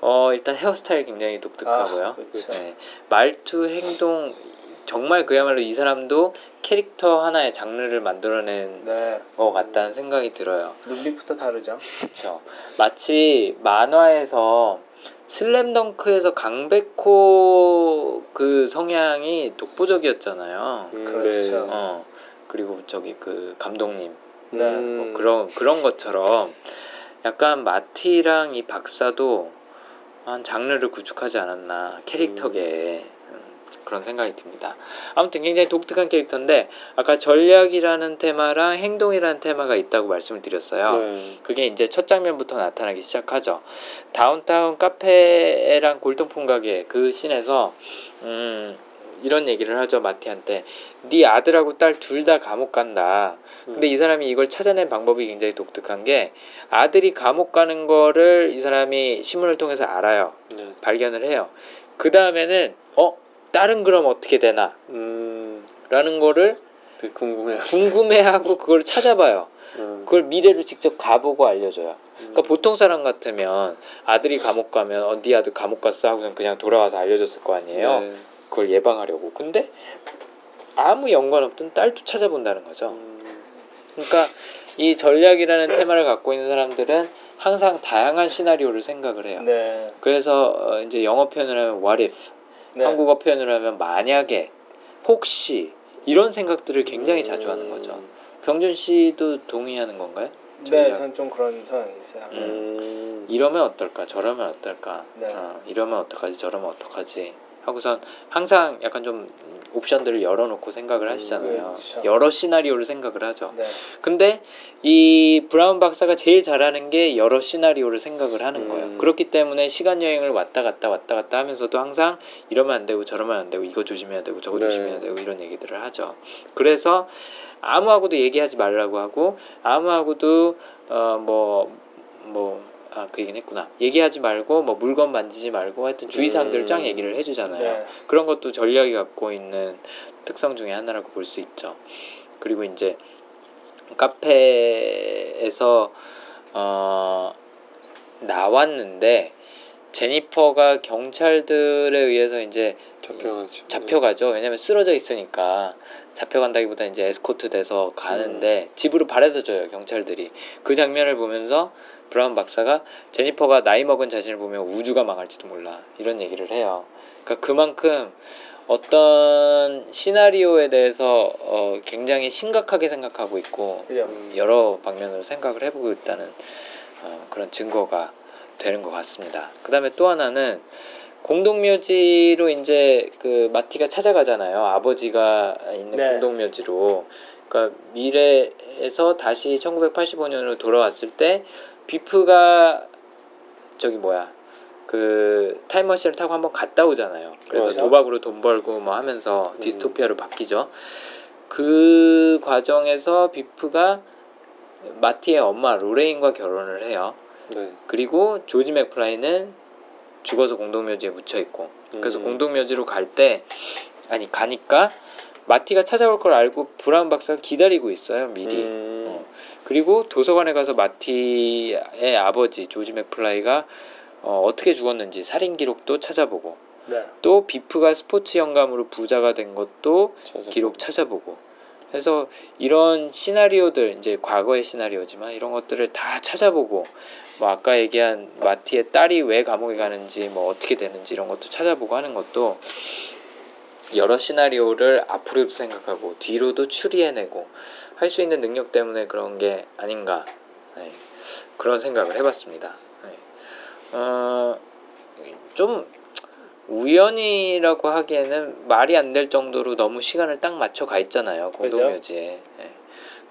어 일단 헤어스타일 굉장히 독특하고요. 아, 그쵸. 네, 말투, 행동 정말 그야말로 이 사람도 캐릭터 하나의 장르를 만들어낸 네. 것 같다는 생각이 들어요. 눈빛부터 다르죠. 그렇죠. 마치 만화에서 슬램덩크에서 강백호 그 성향이 독보적이었잖아요. 음, 그렇죠. 네. 어 그리고 저기 그 감독님 네. 음, 뭐 그런 그런 것처럼 약간 마티랑 이 박사도 한 장르를 구축하지 않았나 캐릭터계 음, 그런 생각이 듭니다. 아무튼 굉장히 독특한 캐릭터인데 아까 전략이라는 테마랑 행동이라는 테마가 있다고 말씀을 드렸어요. 네. 그게 이제 첫 장면부터 나타나기 시작하죠. 다운타운 카페랑 골동품 가게 그 씬에서 음, 이런 얘기를 하죠 마티한테 네 아들하고 딸 둘 다 감옥 간다. 근데 이 사람이 이걸 찾아낸 방법이 굉장히 독특한 게 아들이 감옥 가는 거를 이 사람이 신문을 통해서 알아요. 네. 발견을 해요. 그 다음에는 어 딸은 그럼 어떻게 되나? 음, 라는 거를 되게 궁금해요. 궁금해하고 그걸 찾아봐요. 음. 그걸 미래로 직접 가보고 알려줘요. 그러니까 보통 사람 같으면 아들이 감옥 가면 어, 네 아들 감옥 갔어 하고선 그냥 돌아와서 알려줬을 거 아니에요. 네. 그걸 예방하려고. 근데 아무 연관 없던 딸도 찾아본다는 거죠. 음, 그러니까 이 전략이라는 테마를 갖고 있는 사람들은 항상 다양한 시나리오를 생각을 해요. 네. 그래서 어, 이제 영어 표현을 하면 what if, 네. 한국어 표현을 하면 만약에, 혹시 이런 생각들을 굉장히 음. 자주 하는 거죠. 병준 씨도 동의하는 건가요? 네. 저는 좀 그런 성향이 있어요. 음, 이러면 어떨까 저러면 어떨까 네. 어, 이러면 어떡하지 저러면 어떡하지 하고선 항상 약간 좀 옵션들을 열어놓고 생각을 하시잖아요 그렇죠. 여러 시나리오를 생각을 하죠 네. 근데 이 브라운 박사가 제일 잘하는 게 여러 시나리오를 생각을 하는 음. 거예요 그렇기 때문에 시간 여행을 왔다 갔다 왔다 갔다 하면서도 항상 이러면 안 되고 저러면 안 되고 이거 조심해야 되고 저거 네. 조심해야 되고 이런 얘기들을 하죠 그래서 아무하고도 얘기하지 말라고 하고 아무하고도 어뭐뭐 아 그 얘기는 했구나 얘기하지 말고 뭐 물건 만지지 말고 하여튼 주의사항들을 쫙 음. 얘기를 해주잖아요 네. 그런 것도 전략이 갖고 있는 특성 중에 하나라고 볼 수 있죠 그리고 이제 카페에서 어 나왔는데 제니퍼가 경찰들에 의해서 이제 잡혀가죠. 잡혀가죠. 왜냐면 쓰러져 있으니까 잡혀간다기보다 이제 에스코트 돼서 가는데 집으로 바래다 줘요 경찰들이. 그 장면을 보면서 브라운 박사가 제니퍼가 나이 먹은 자신을 보면 우주가 망할지도 몰라 이런 얘기를 해요. 그러니까 그만큼 어떤 시나리오에 대해서 어, 굉장히 심각하게 생각하고 있고 그죠. 음, 여러 방면으로 생각을 해보고 있다는 어, 그런 증거가 되는 것 같습니다. 그 다음에 또 하나는 공동묘지로 이제 그 마티가 찾아가잖아요. 아버지가 있는 네. 공동묘지로. 그러니까 미래에서 다시 1985년으로 돌아왔을 때 비프가 저기 뭐야 그 타임머신을 타고 한번 갔다 오잖아요. 그래서 그렇죠. 도박으로 돈 벌고 뭐 하면서 음. 디스토피아로 바뀌죠. 그 과정에서 비프가 마티의 엄마 로레인과 결혼을 해요. 네. 그리고 조지 맥플라이는 죽어서 공동묘지에 묻혀 있고 그래서 음. 공동묘지로 갈 때 아니 가니까 마티가 찾아올 걸 알고 브라운 박사가 기다리고 있어요 미리 음, 어. 그리고 도서관에 가서 마티의 아버지 조지 맥플라이가 어, 어떻게 죽었는지 살인 기록도 찾아보고 네. 또 비프가 스포츠 영감으로 부자가 된 것도 찾아보고. 기록 찾아보고 해서 이런 시나리오들 이제 과거의 시나리오지만 이런 것들을 다 찾아보고 뭐 아까 얘기한 마티의 딸이 왜 감옥에 가는지 뭐 어떻게 되는지 이런 것도 찾아보고 하는 것도 여러 시나리오를 앞으로도 생각하고 뒤로도 추리해내고 할 수 있는 능력 때문에 그런 게 아닌가 네, 그런 생각을 해봤습니다. 네. 어, 좀 우연이라고 하기에는 말이 안 될 정도로 너무 시간을 딱 맞춰 가 있잖아요? 공동묘지에 예.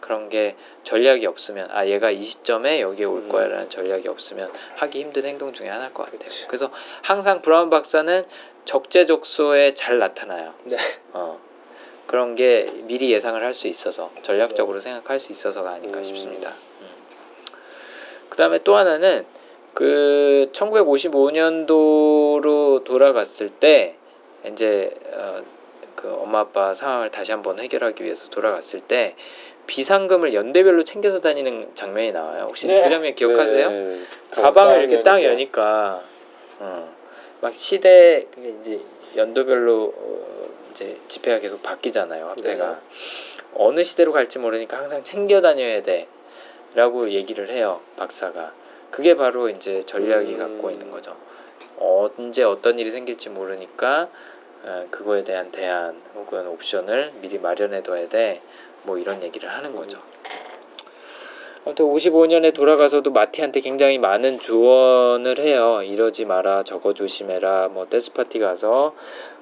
그런 게 전략이 없으면 아 얘가 이 시점에 여기에 올 음. 거야라는 전략이 없으면 하기 힘든 행동 중에 하나일 것 같아요. 그치. 그래서 항상 브라운 박사는 적재적소에 잘 나타나요. 네. 어. 그런 게 미리 예상을 할 수 있어서 전략적으로 생각할 수 있어서가 아닐까 음. 싶습니다. 음. 그다음에 또 하나는 그 1955년도로 돌아갔을 때 이제 어, 그 엄마 아빠 상황을 다시 한번 해결하기 위해서 돌아갔을 때 비상금을 연대별로 챙겨서 다니는 장면이 나와요. 혹시 네. 그 장면 기억하세요? 네. 가방을 이렇게 딱 여니까. 어, 막 시대 이제 연도별로 어, 이제 지폐가 계속 바뀌잖아요 화폐가 네. 어느 시대로 갈지 모르니까 항상 챙겨 다녀야 돼라고 얘기를 해요 박사가 그게 바로 이제 전략이 음. 갖고 있는 거죠 언제 어떤 일이 생길지 모르니까 어, 그거에 대한 대안 혹은 옵션을 미리 마련해 둬야 돼 뭐 이런 얘기를 하는 거죠. 아무튼 55년에 돌아가서도 마티한테 굉장히 많은 조언을 해요. 이러지 마라, 저거 조심해라. 뭐 댄스파티 가서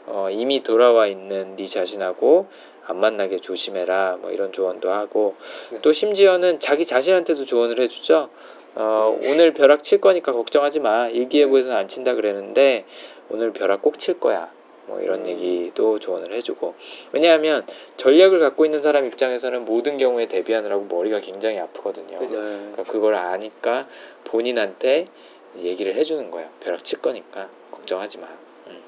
어, 이미 돌아와 있는 네 자신하고 안 만나게 조심해라. 뭐 이런 조언도 하고 네. 또 심지어는 자기 자신한테도 조언을 해주죠. 어, 오늘 벼락 칠 거니까 걱정하지 마. 일기예보에서는 안 친다 그랬는데 오늘 벼락 꼭 칠 거야. 뭐 이런 음. 얘기도 조언을 해주고 왜냐하면 전략을 갖고 있는 사람 입장에서는 모든 경우에 대비하느라고 머리가 굉장히 아프거든요. 그죠. 네. 그러니까 그걸 아니까 본인한테 얘기를 해주는 거예요. 벼락 칠 거니까 걱정하지 마. 음.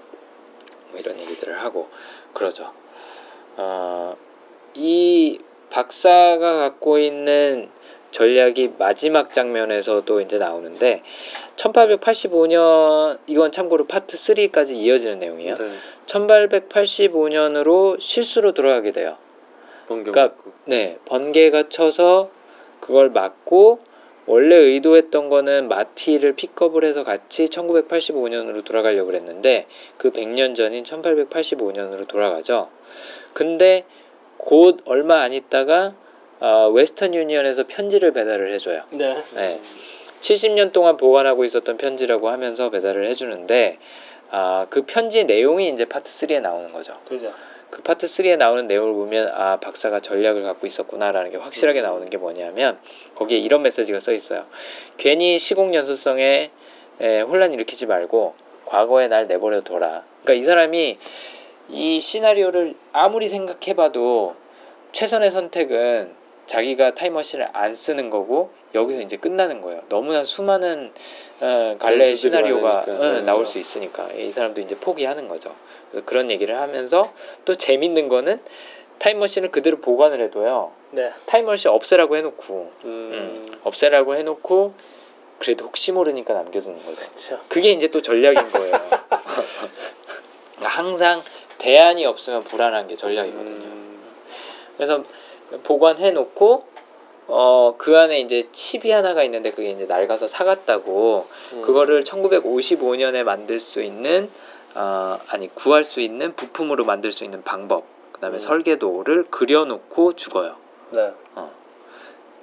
뭐 이런 얘기들을 하고 그러죠. 어, 이 박사가 갖고 있는 전략이 마지막 장면에서도 이제 나오는데 1885년 이건 참고로 파트 3까지 이어지는 내용이에요. 네. 1885년으로 실수로 돌아가게 돼요. 번개 그러니까 맞고. 네, 번개가 쳐서 그걸 맞고 원래 의도했던 거는 마티를 픽업을 해서 같이 1985년으로 돌아가려고 그랬는데 그 100년 전인 1885년으로 돌아가죠. 근데 곧 얼마 안 있다가 어, Western Union에서 편지를 배달을 해줘요. 네. 네. 70년 동안 보관하고 있었던 편지라고 하면서 배달을 해주는데 아, 그 편지 내용이 이제 파트 3에 나오는 거죠. 그죠. 그 파트 3에 나오는 내용을 보면 아 박사가 전략을 갖고 있었구나라는 게 확실하게 나오는 게 뭐냐면 거기에 이런 메시지가 써 있어요. 괜히 시공 연소성에 에, 혼란 일으키지 말고 과거에 날 내버려 둬라. 그러니까 이 사람이 이 시나리오를 아무리 생각해봐도 최선의 선택은 자기가 타임머신을 안 쓰는 거고 여기서 이제 끝나는 거예요. 너무나 수많은 어, 갈래의 변수들이 시나리오가. 어, 네, 나올 그렇죠. 수 있으니까 이 사람도 이제 포기하는 거죠. 그래서 그런 얘기를 하면서 또 재밌는 거는 타임머신을 그대로 보관을 해둬요. 네. 타임머신 없애라고 해놓고 음. 음, 없애라고 해놓고 그래도 혹시 모르니까 남겨두는 거죠. 그렇죠. 그게 이제 또 전략인 거예요. 그러니까 항상 대안이 없으면 불안한 게 전략이거든요. 음. 그래서 보관해 놓고 어 그 안에 이제 칩이 하나가 있는데 그게 이제 낡아서 사갔다고 음. 그거를 1955년에 만들 수 있는 어 아니 구할 수 있는 부품으로 만들 수 있는 방법 그다음에 음. 설계도를 그려놓고 죽어요. 네.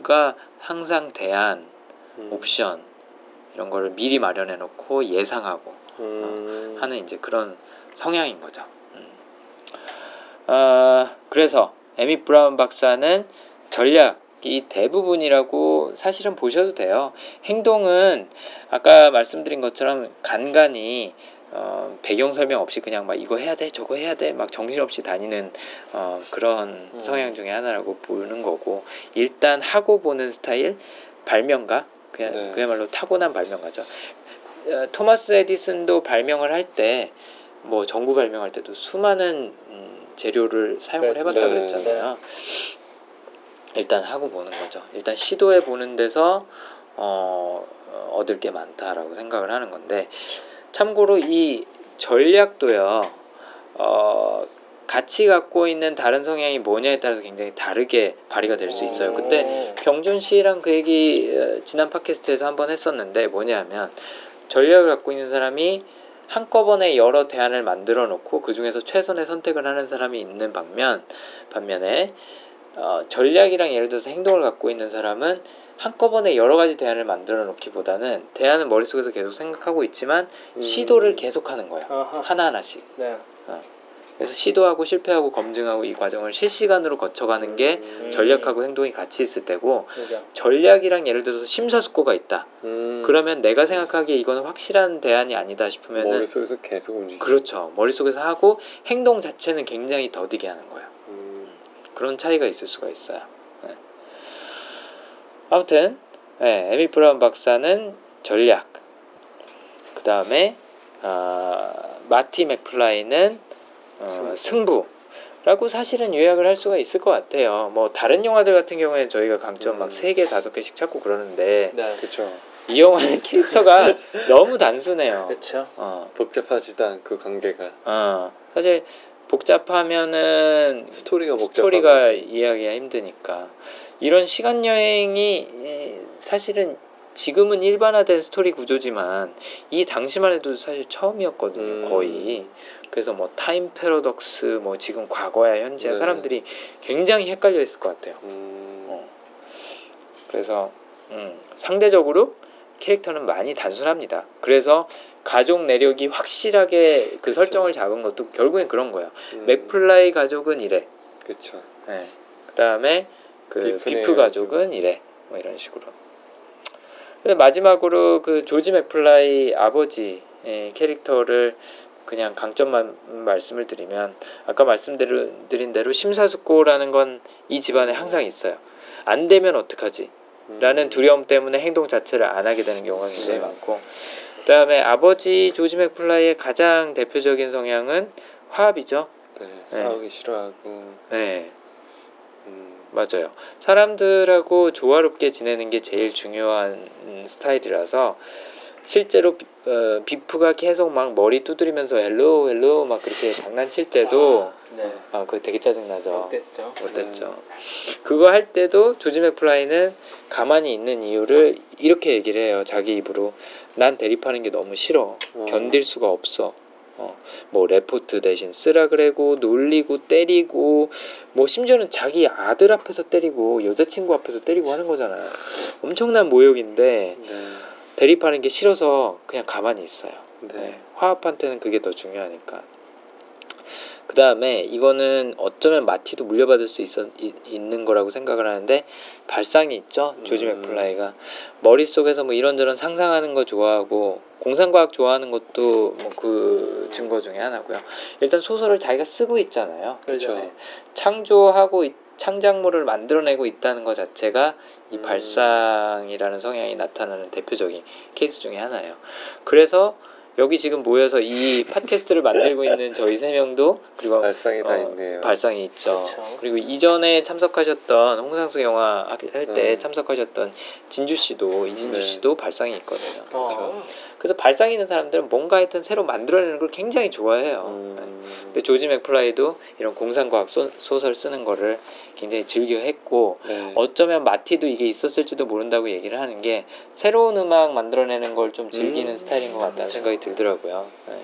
그러니까 항상 대안, 음. 옵션 이런 거를 미리 마련해 놓고 예상하고 음. 하는 이제 그런 성향인 거죠. 음. 아, 그래서 에미 브라운 박사는 전략이 대부분이라고 사실은 보셔도 돼요. 행동은 아까 말씀드린 것처럼 간간히 어, 배경 설명 없이 그냥 막 이거 해야 돼 저거 해야 돼 막 정신없이 다니는 어, 그런 음. 성향 중에 하나라고 보는 거고 일단 하고 보는 스타일 발명가 그냥 네. 그야말로 타고난 발명가죠. 어, 토마스 에디슨도 발명을 할 때 뭐 전구 발명할 때도 수많은 음, 재료를 사용을 해봤다 네. 그랬잖아요. 일단 하고 보는 거죠. 일단 시도해 보는 데서 어, 어, 얻을 게 많다라고 생각을 하는 건데 참고로 이 전략도요. 어, 같이 갖고 있는 다른 성향이 뭐냐에 따라서 굉장히 다르게 발휘가 될 수 있어요. 그때 병준 씨랑 그 얘기 어, 지난 팟캐스트에서 한번 했었는데 뭐냐면 전략을 갖고 있는 사람이 한꺼번에 여러 대안을 만들어 놓고 그 중에서 최선의 선택을 하는 사람이 있는 반면 반면에 어, 전략이랑 예를 들어서 행동을 갖고 있는 사람은 한꺼번에 여러 가지 대안을 만들어 놓기보다는 대안은 머릿속에서 계속 생각하고 있지만 음. 시도를 계속하는 거야. 아하. 하나하나씩. 네. 그래서 시도하고 실패하고 검증하고 이 과정을 실시간으로 거쳐가는 게 음. 전략하고 행동이 같이 있을 때고 그죠. 전략이랑 예를 들어서 심사숙고가 있다. 음. 그러면 내가 생각하기에 이거는 확실한 대안이 아니다 싶으면은 머릿속에서 계속 움직이고 그렇죠. 머릿속에서 하고 행동 자체는 굉장히 더디게 하는 거예요. 음. 그런 차이가 있을 수가 있어요. 네. 아무튼 네, 에미 브라운 박사는 전략. 그 다음에 아, 마티 맥플라이는 어, 승부. 승부 라고 사실은 요약을 할 수가 있을 것 같아요. 뭐 다른 영화들 같은 경우에는 저희가 강점 음. 막세 개 다섯 개씩 찾고 그러는데 네. 그쵸 이 영화는 캐릭터가 너무 단순해요. 그렇죠. 어, 복잡하지도 않고 관계가 어, 사실 복잡하면은 스토리가 스토리가 거지. 이해하기가 힘드니까 이런 시간 여행이 에, 사실은 지금은 일반화된 스토리 구조지만 이 당시만 해도 사실 처음이었거든요 음. 거의 그래서 뭐 time paradox 뭐 지금 과거야 현재야 네. 사람들이 굉장히 헷갈렸을 것 같아요 음. 어. 그래서 음, 상대적으로 캐릭터는 많이 단순합니다 그래서 가족 내력이 확실하게 그 그쵸. 설정을 잡은 것도 결국엔 그런 거예요 음. 맥플라이 가족은 이래 그쵸 네. 그다음에 그 비프 가족은 이래 뭐 이런 식으로. 마지막으로 그 조지 맥플라이 아버지 의 캐릭터를 그냥 강점만 말씀을 드리면 아까 말씀드린 대로 심사숙고라는 건 이 집안에 항상 있어요. 안 되면 어떡하지? 음. 라는 두려움 때문에 행동 자체를 안 하게 되는 경우가 굉장히 네. 많고 그다음에 아버지 조지 맥플라이의 가장 대표적인 성향은 화합이죠. 네, 싸우기 싫어하고 네. 음. 맞아요. 사람들하고 조화롭게 지내는 게 제일 중요한 음, 스타일이라서 실제로 비, 어, 비프가 계속 막 머리 두드리면서 hello hello 막 그렇게 장난칠 때도 아, 네. 아 그거 되게 짜증나죠. 어땠죠? 못됐죠. 그거 할 때도 조지 맥플라이는 가만히 있는 이유를 이렇게 얘기를 해요. 자기 입으로 난 대립하는 게 너무 싫어. 어. 견딜 수가 없어. 어, 뭐 레포트 대신 쓰라 그래고 놀리고 때리고 뭐 심지어는 자기 아들 앞에서 때리고 여자친구 앞에서 때리고 하는 거잖아요. 엄청난 모욕인데 네. 대립하는 게 싫어서 그냥 가만히 있어요. 네. 네, 화합한테는 그게 더 중요하니까. 그 다음에 이거는 어쩌면 마티도 물려받을 수 있어, 이, 있는 거라고 생각을 하는데 발상이 있죠 조지 음. 맥플라이가 머릿속에서 뭐 이런저런 상상하는 거 좋아하고 공상과학 좋아하는 것도 뭐 그 증거 중에 하나고요 일단 소설을 자기가 쓰고 있잖아요 그렇죠. 네. 창조하고 있- 창작물을 만들어내고 있다는 것 자체가 이 음. 발상이라는 성향이 나타나는 대표적인 케이스 중에 하나예요. 그래서 여기 지금 모여서 이 팟캐스트를 만들고 있는 저희 세 명도 그리고 발상이 다 어, 있네요. 발상이 있죠. 그쵸. 그리고 이전에 참석하셨던 홍상수 영화 할때 네. 참석하셨던 진주 씨도 이진주 네. 씨도 발상이 있거든요. 어. 그래서 발상 있는 사람들은 뭔가 하여튼 새로 만들어내는 걸 굉장히 좋아해요. 네. 음. 근데 조지 맥플라이도 이런 공상과학 소, 소설 쓰는 거를 굉장히 즐겨 했고 네. 어쩌면 마티도 이게 있었을지도 모른다고 얘기를 하는 게 새로운 음악 만들어내는 걸 좀 즐기는 음. 스타일인 것 같다는 생각이 들더라고요. 네.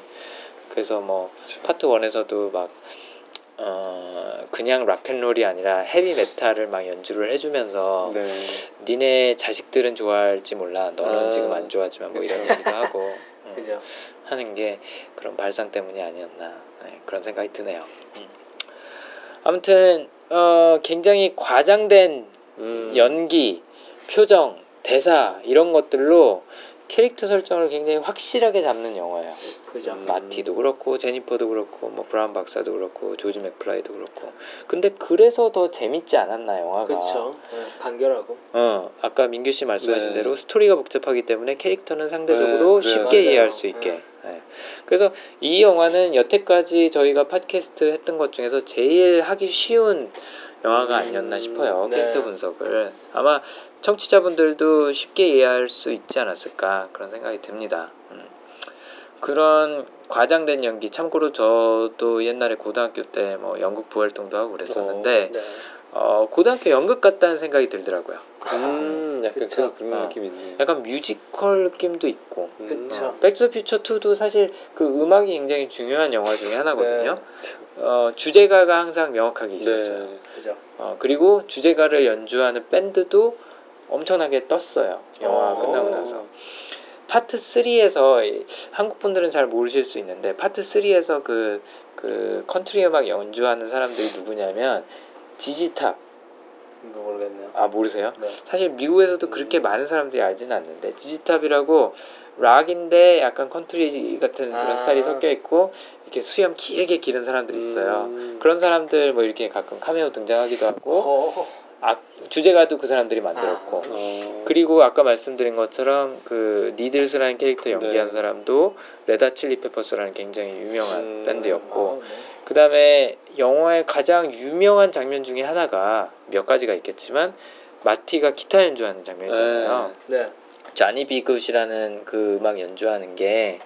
그래서 뭐 그쵸. 파트 1에서도 막 어, 그냥 락앤롤이 아니라 헤비 메탈을 막 연주를 해주면서 네. 니네 자식들은 좋아할지 몰라 너는 아, 지금 안 좋아하지만 뭐 이런 그쵸. 얘기도 하고 음. 하는 게 그런 발상 때문이 아니었나 네, 그런 생각이 드네요. 음. 아무튼 어, 굉장히 과장된 음. 연기, 표정, 대사 이런 것들로 캐릭터 설정을 굉장히 확실하게 잡는 영화예요. 그죠. 음, 마티도 그렇고 제니퍼도 그렇고 뭐 브라운 박사도 그렇고 조지 맥플라이도 그렇고 근데 그래서 더 재밌지 않았나 영화가 그렇죠. 네, 간결하고. 어 아까 민규 씨 말씀하신 네. 대로 스토리가 복잡하기 때문에 캐릭터는 상대적으로 네, 쉽게 맞아요. 이해할 수 있게 네. 네. 그래서 이 영화는 여태까지 저희가 팟캐스트 했던 것 중에서 제일 하기 쉬운 영화가 아니었나 음, 싶어요 네. 캐릭터 분석을 아마 청취자분들도 쉽게 이해할 수 있지 않았을까 그런 생각이 듭니다 음. 그런 과장된 연기 참고로 저도 옛날에 고등학교 때 뭐 연극 부활동도 하고 그랬었는데 네. 어, 고등학교 연극 같다는 생각이 들더라고요 음, 약간 그쵸. 그런 그런 어. 느낌 있네요. 약간 뮤지컬 느낌도 있고 음. 그쵸. 백투퓨처 2도 사실 그 음악이 굉장히 중요한 영화 중에 하나거든요. 네. 어, 주제가가 항상 명확하게 있었어요. 네. 그죠. 어, 그리고 주제가를 연주하는 밴드도 엄청나게 떴어요. 영화 어. 끝나고 나서. 파트 3에서 한국 분들은 잘 모르실 수 있는데 파트 3에서 그, 그 컨트리 음악 연주하는 사람들이 누구냐면 ZZ Top 모르겠네요. 아 모르세요? 네. 사실 미국에서도 그렇게 많은 사람들이 알지는 않는데 ZZ Top이라고 락인데 약간 컨트리 같은 그런 아. 스타일이 섞여 있고 이렇게 수염 길게 기른 사람들이 있어요. 음. 그런 사람들 뭐 이렇게 가끔 카메오 등장하기도 하고 어. 아, 주제가도 그 사람들이 만들었고 아. 어. 그리고 아까 말씀드린 것처럼 그 니들스라는 캐릭터 연기한 네. 사람도 Red Hot Chili Peppers라는 굉장히 유명한 음. 밴드였고 어, 네. 그 다음에 영화의 가장 유명한 장면 중에 하나가 몇 가지가 있겠지만 마티가 기타 연주하는 장면이잖아요. 네. Johnny B. Goode이라는 그 음악 연주하는 게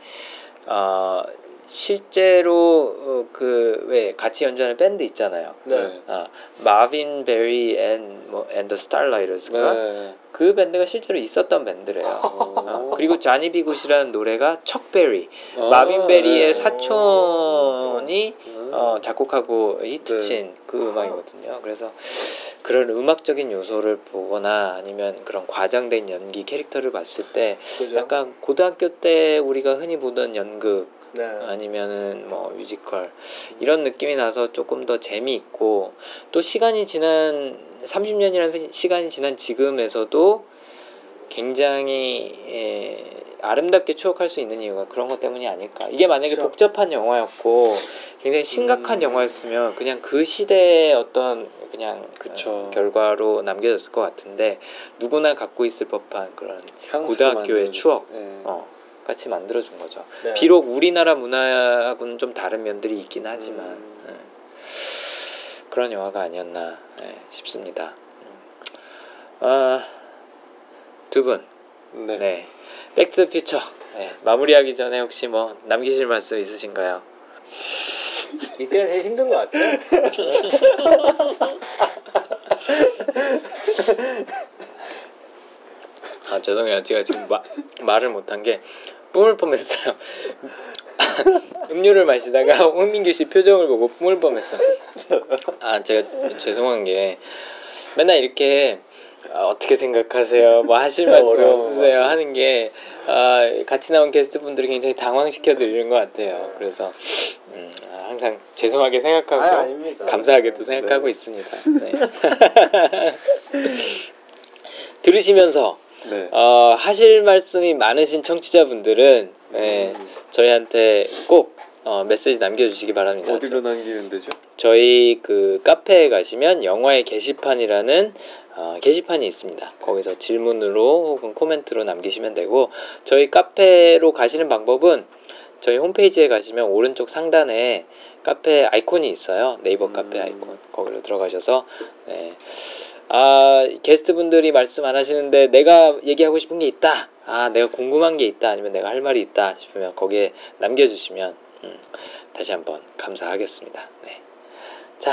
어, 실제로 어, 그왜 같이 연주하는 밴드 있잖아요. 네. 아 마빈 베리 and 뭐 and the Starlighters가 네. 그 밴드가 실제로 있었던 밴드래요. 아, 그리고 Johnny B. Goode이라는 노래가 척 베리 아, 마빈 베리의 네. 사촌이 음. 어, 작곡하고 히트친 그 음악이거든요. 그래서 그런 음악적인 요소를 보거나 아니면 그런 과장된 연기 캐릭터를 봤을 때 그죠? 약간 고등학교 때 우리가 흔히 보던 연극 네. 아니면은 뭐 뮤지컬 이런 느낌이 나서 조금 더 재미있고 또 시간이 지난 30년이라는 시간이 지난 지금에서도 굉장히 예, 아름답게 추억할 수 있는 이유가 그런 것 때문이 아닐까. 이게 만약에 그렇죠. 복잡한 영화였고 굉장히 심각한 음. 영화였으면 그냥 그 시대의 어떤 그냥 그쵸. 어, 결과로 남겨졌을 것 같은데 누구나 갖고 있을 법한 그런 고등학교의 추억. 네. 어, 같이 만들어준 거죠. 네. 비록 우리나라 문화하고는 좀 다른 면들이 있긴 하지만 음. 예. 그런 영화가 아니었나 예, 싶습니다. 음. 아, 두 분, 네. 네, 백투 퓨처 네, 마무리하기 전에 혹시 뭐 남기실 말씀 있으신가요? 이때가 제일 힘든 것 같아요. 아 죄송해요, 제가 지금 마, 말을 못한 게 뿜을 뻔했어요. 음료를 마시다가 홍민규 씨 표정을 보고 뿜을 뻔했어. 아 제가 죄송한 게 맨날 이렇게 아, 어떻게 생각하세요? 뭐 하실 말씀. 없으세요? 하는 게 아, 같이 나온 게스트 분들이 굉장히 당황시켜 드리는 것 같아요. 그래서 음, 아, 항상 죄송하게 생각하고 아. 감사하게도 생각하고 네. 있습니다. 네. 들으시면서 네. 어, 하실 말씀이 많으신 청취자분들은 네, 음. 저희한테 꼭 어, 메시지 남겨주시기 바랍니다. 어디로 남기면 되죠? 저희 그 카페에 가시면 영화의 게시판이라는 어, 게시판이 있습니다. 거기서 질문으로 혹은 코멘트로 남기시면 되고 저희 카페로 가시는 방법은 저희 홈페이지에 가시면 오른쪽 상단에 카페 아이콘이 있어요. 네이버 카페 음. 아이콘 거기로 들어가셔서 네. 아 게스트분들이 말씀 안 하시는데 내가 얘기하고 싶은 게 있다. 아 내가 궁금한 게 있다. 아니면 내가 할 말이 있다 싶으면 거기에 남겨주시면 음, 다시 한번 감사하겠습니다. 네. 자,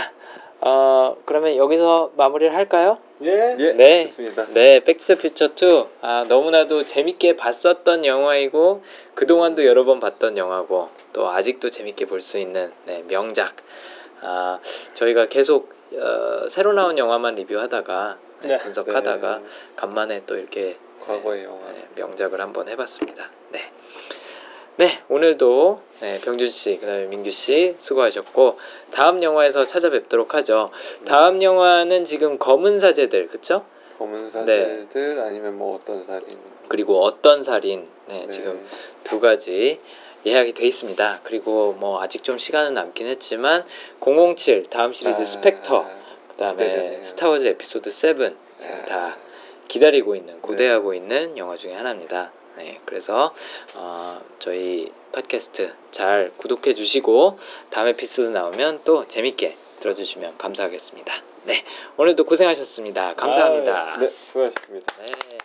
어, 그러면 여기서 마무리를 할까요? 예. 예, 네. 좋습니다. 네, Back to the Future 2. 아, 너무나도 재밌게 봤었던 영화이고 그동안도 여러 번 봤던 영화고 또 아직도 재밌게 볼 수 있는 네, 명작. 아, 저희가 계속 어, 새로 나온 영화만 리뷰하다가 네, 네. 분석하다가 네. 간만에 또 이렇게 과거의 영화. 네, 명작을 한번 해봤습니다. 네. 네, 오늘도 네, 병준 씨, 그다음에 민규 씨 수고하셨고 다음 영화에서 찾아뵙도록 하죠. 다음 영화는 지금 검은 사제들, 그쵸? 검은 사제들 아니면 뭐 어떤 살인. 그리고 어떤 살인, 네, 네. 지금 두 가지 예약이 돼 있습니다. 그리고 뭐 아직 좀 시간은 남긴 했지만 007 다음 시리즈 아, 스펙터, 그다음에 기대되네요. 스타워즈 에피소드 7 지금 아. 다 기다리고 있는 고대하고 있는 영화 중에 하나입니다. 네, 그래서 어, 저희 팟캐스트 잘 구독해 주시고 다음 에피소드 나오면 또 재밌게 들어주시면 감사하겠습니다. 네, 오늘도 고생하셨습니다. 감사합니다. 네, 수고하셨습니다. 네.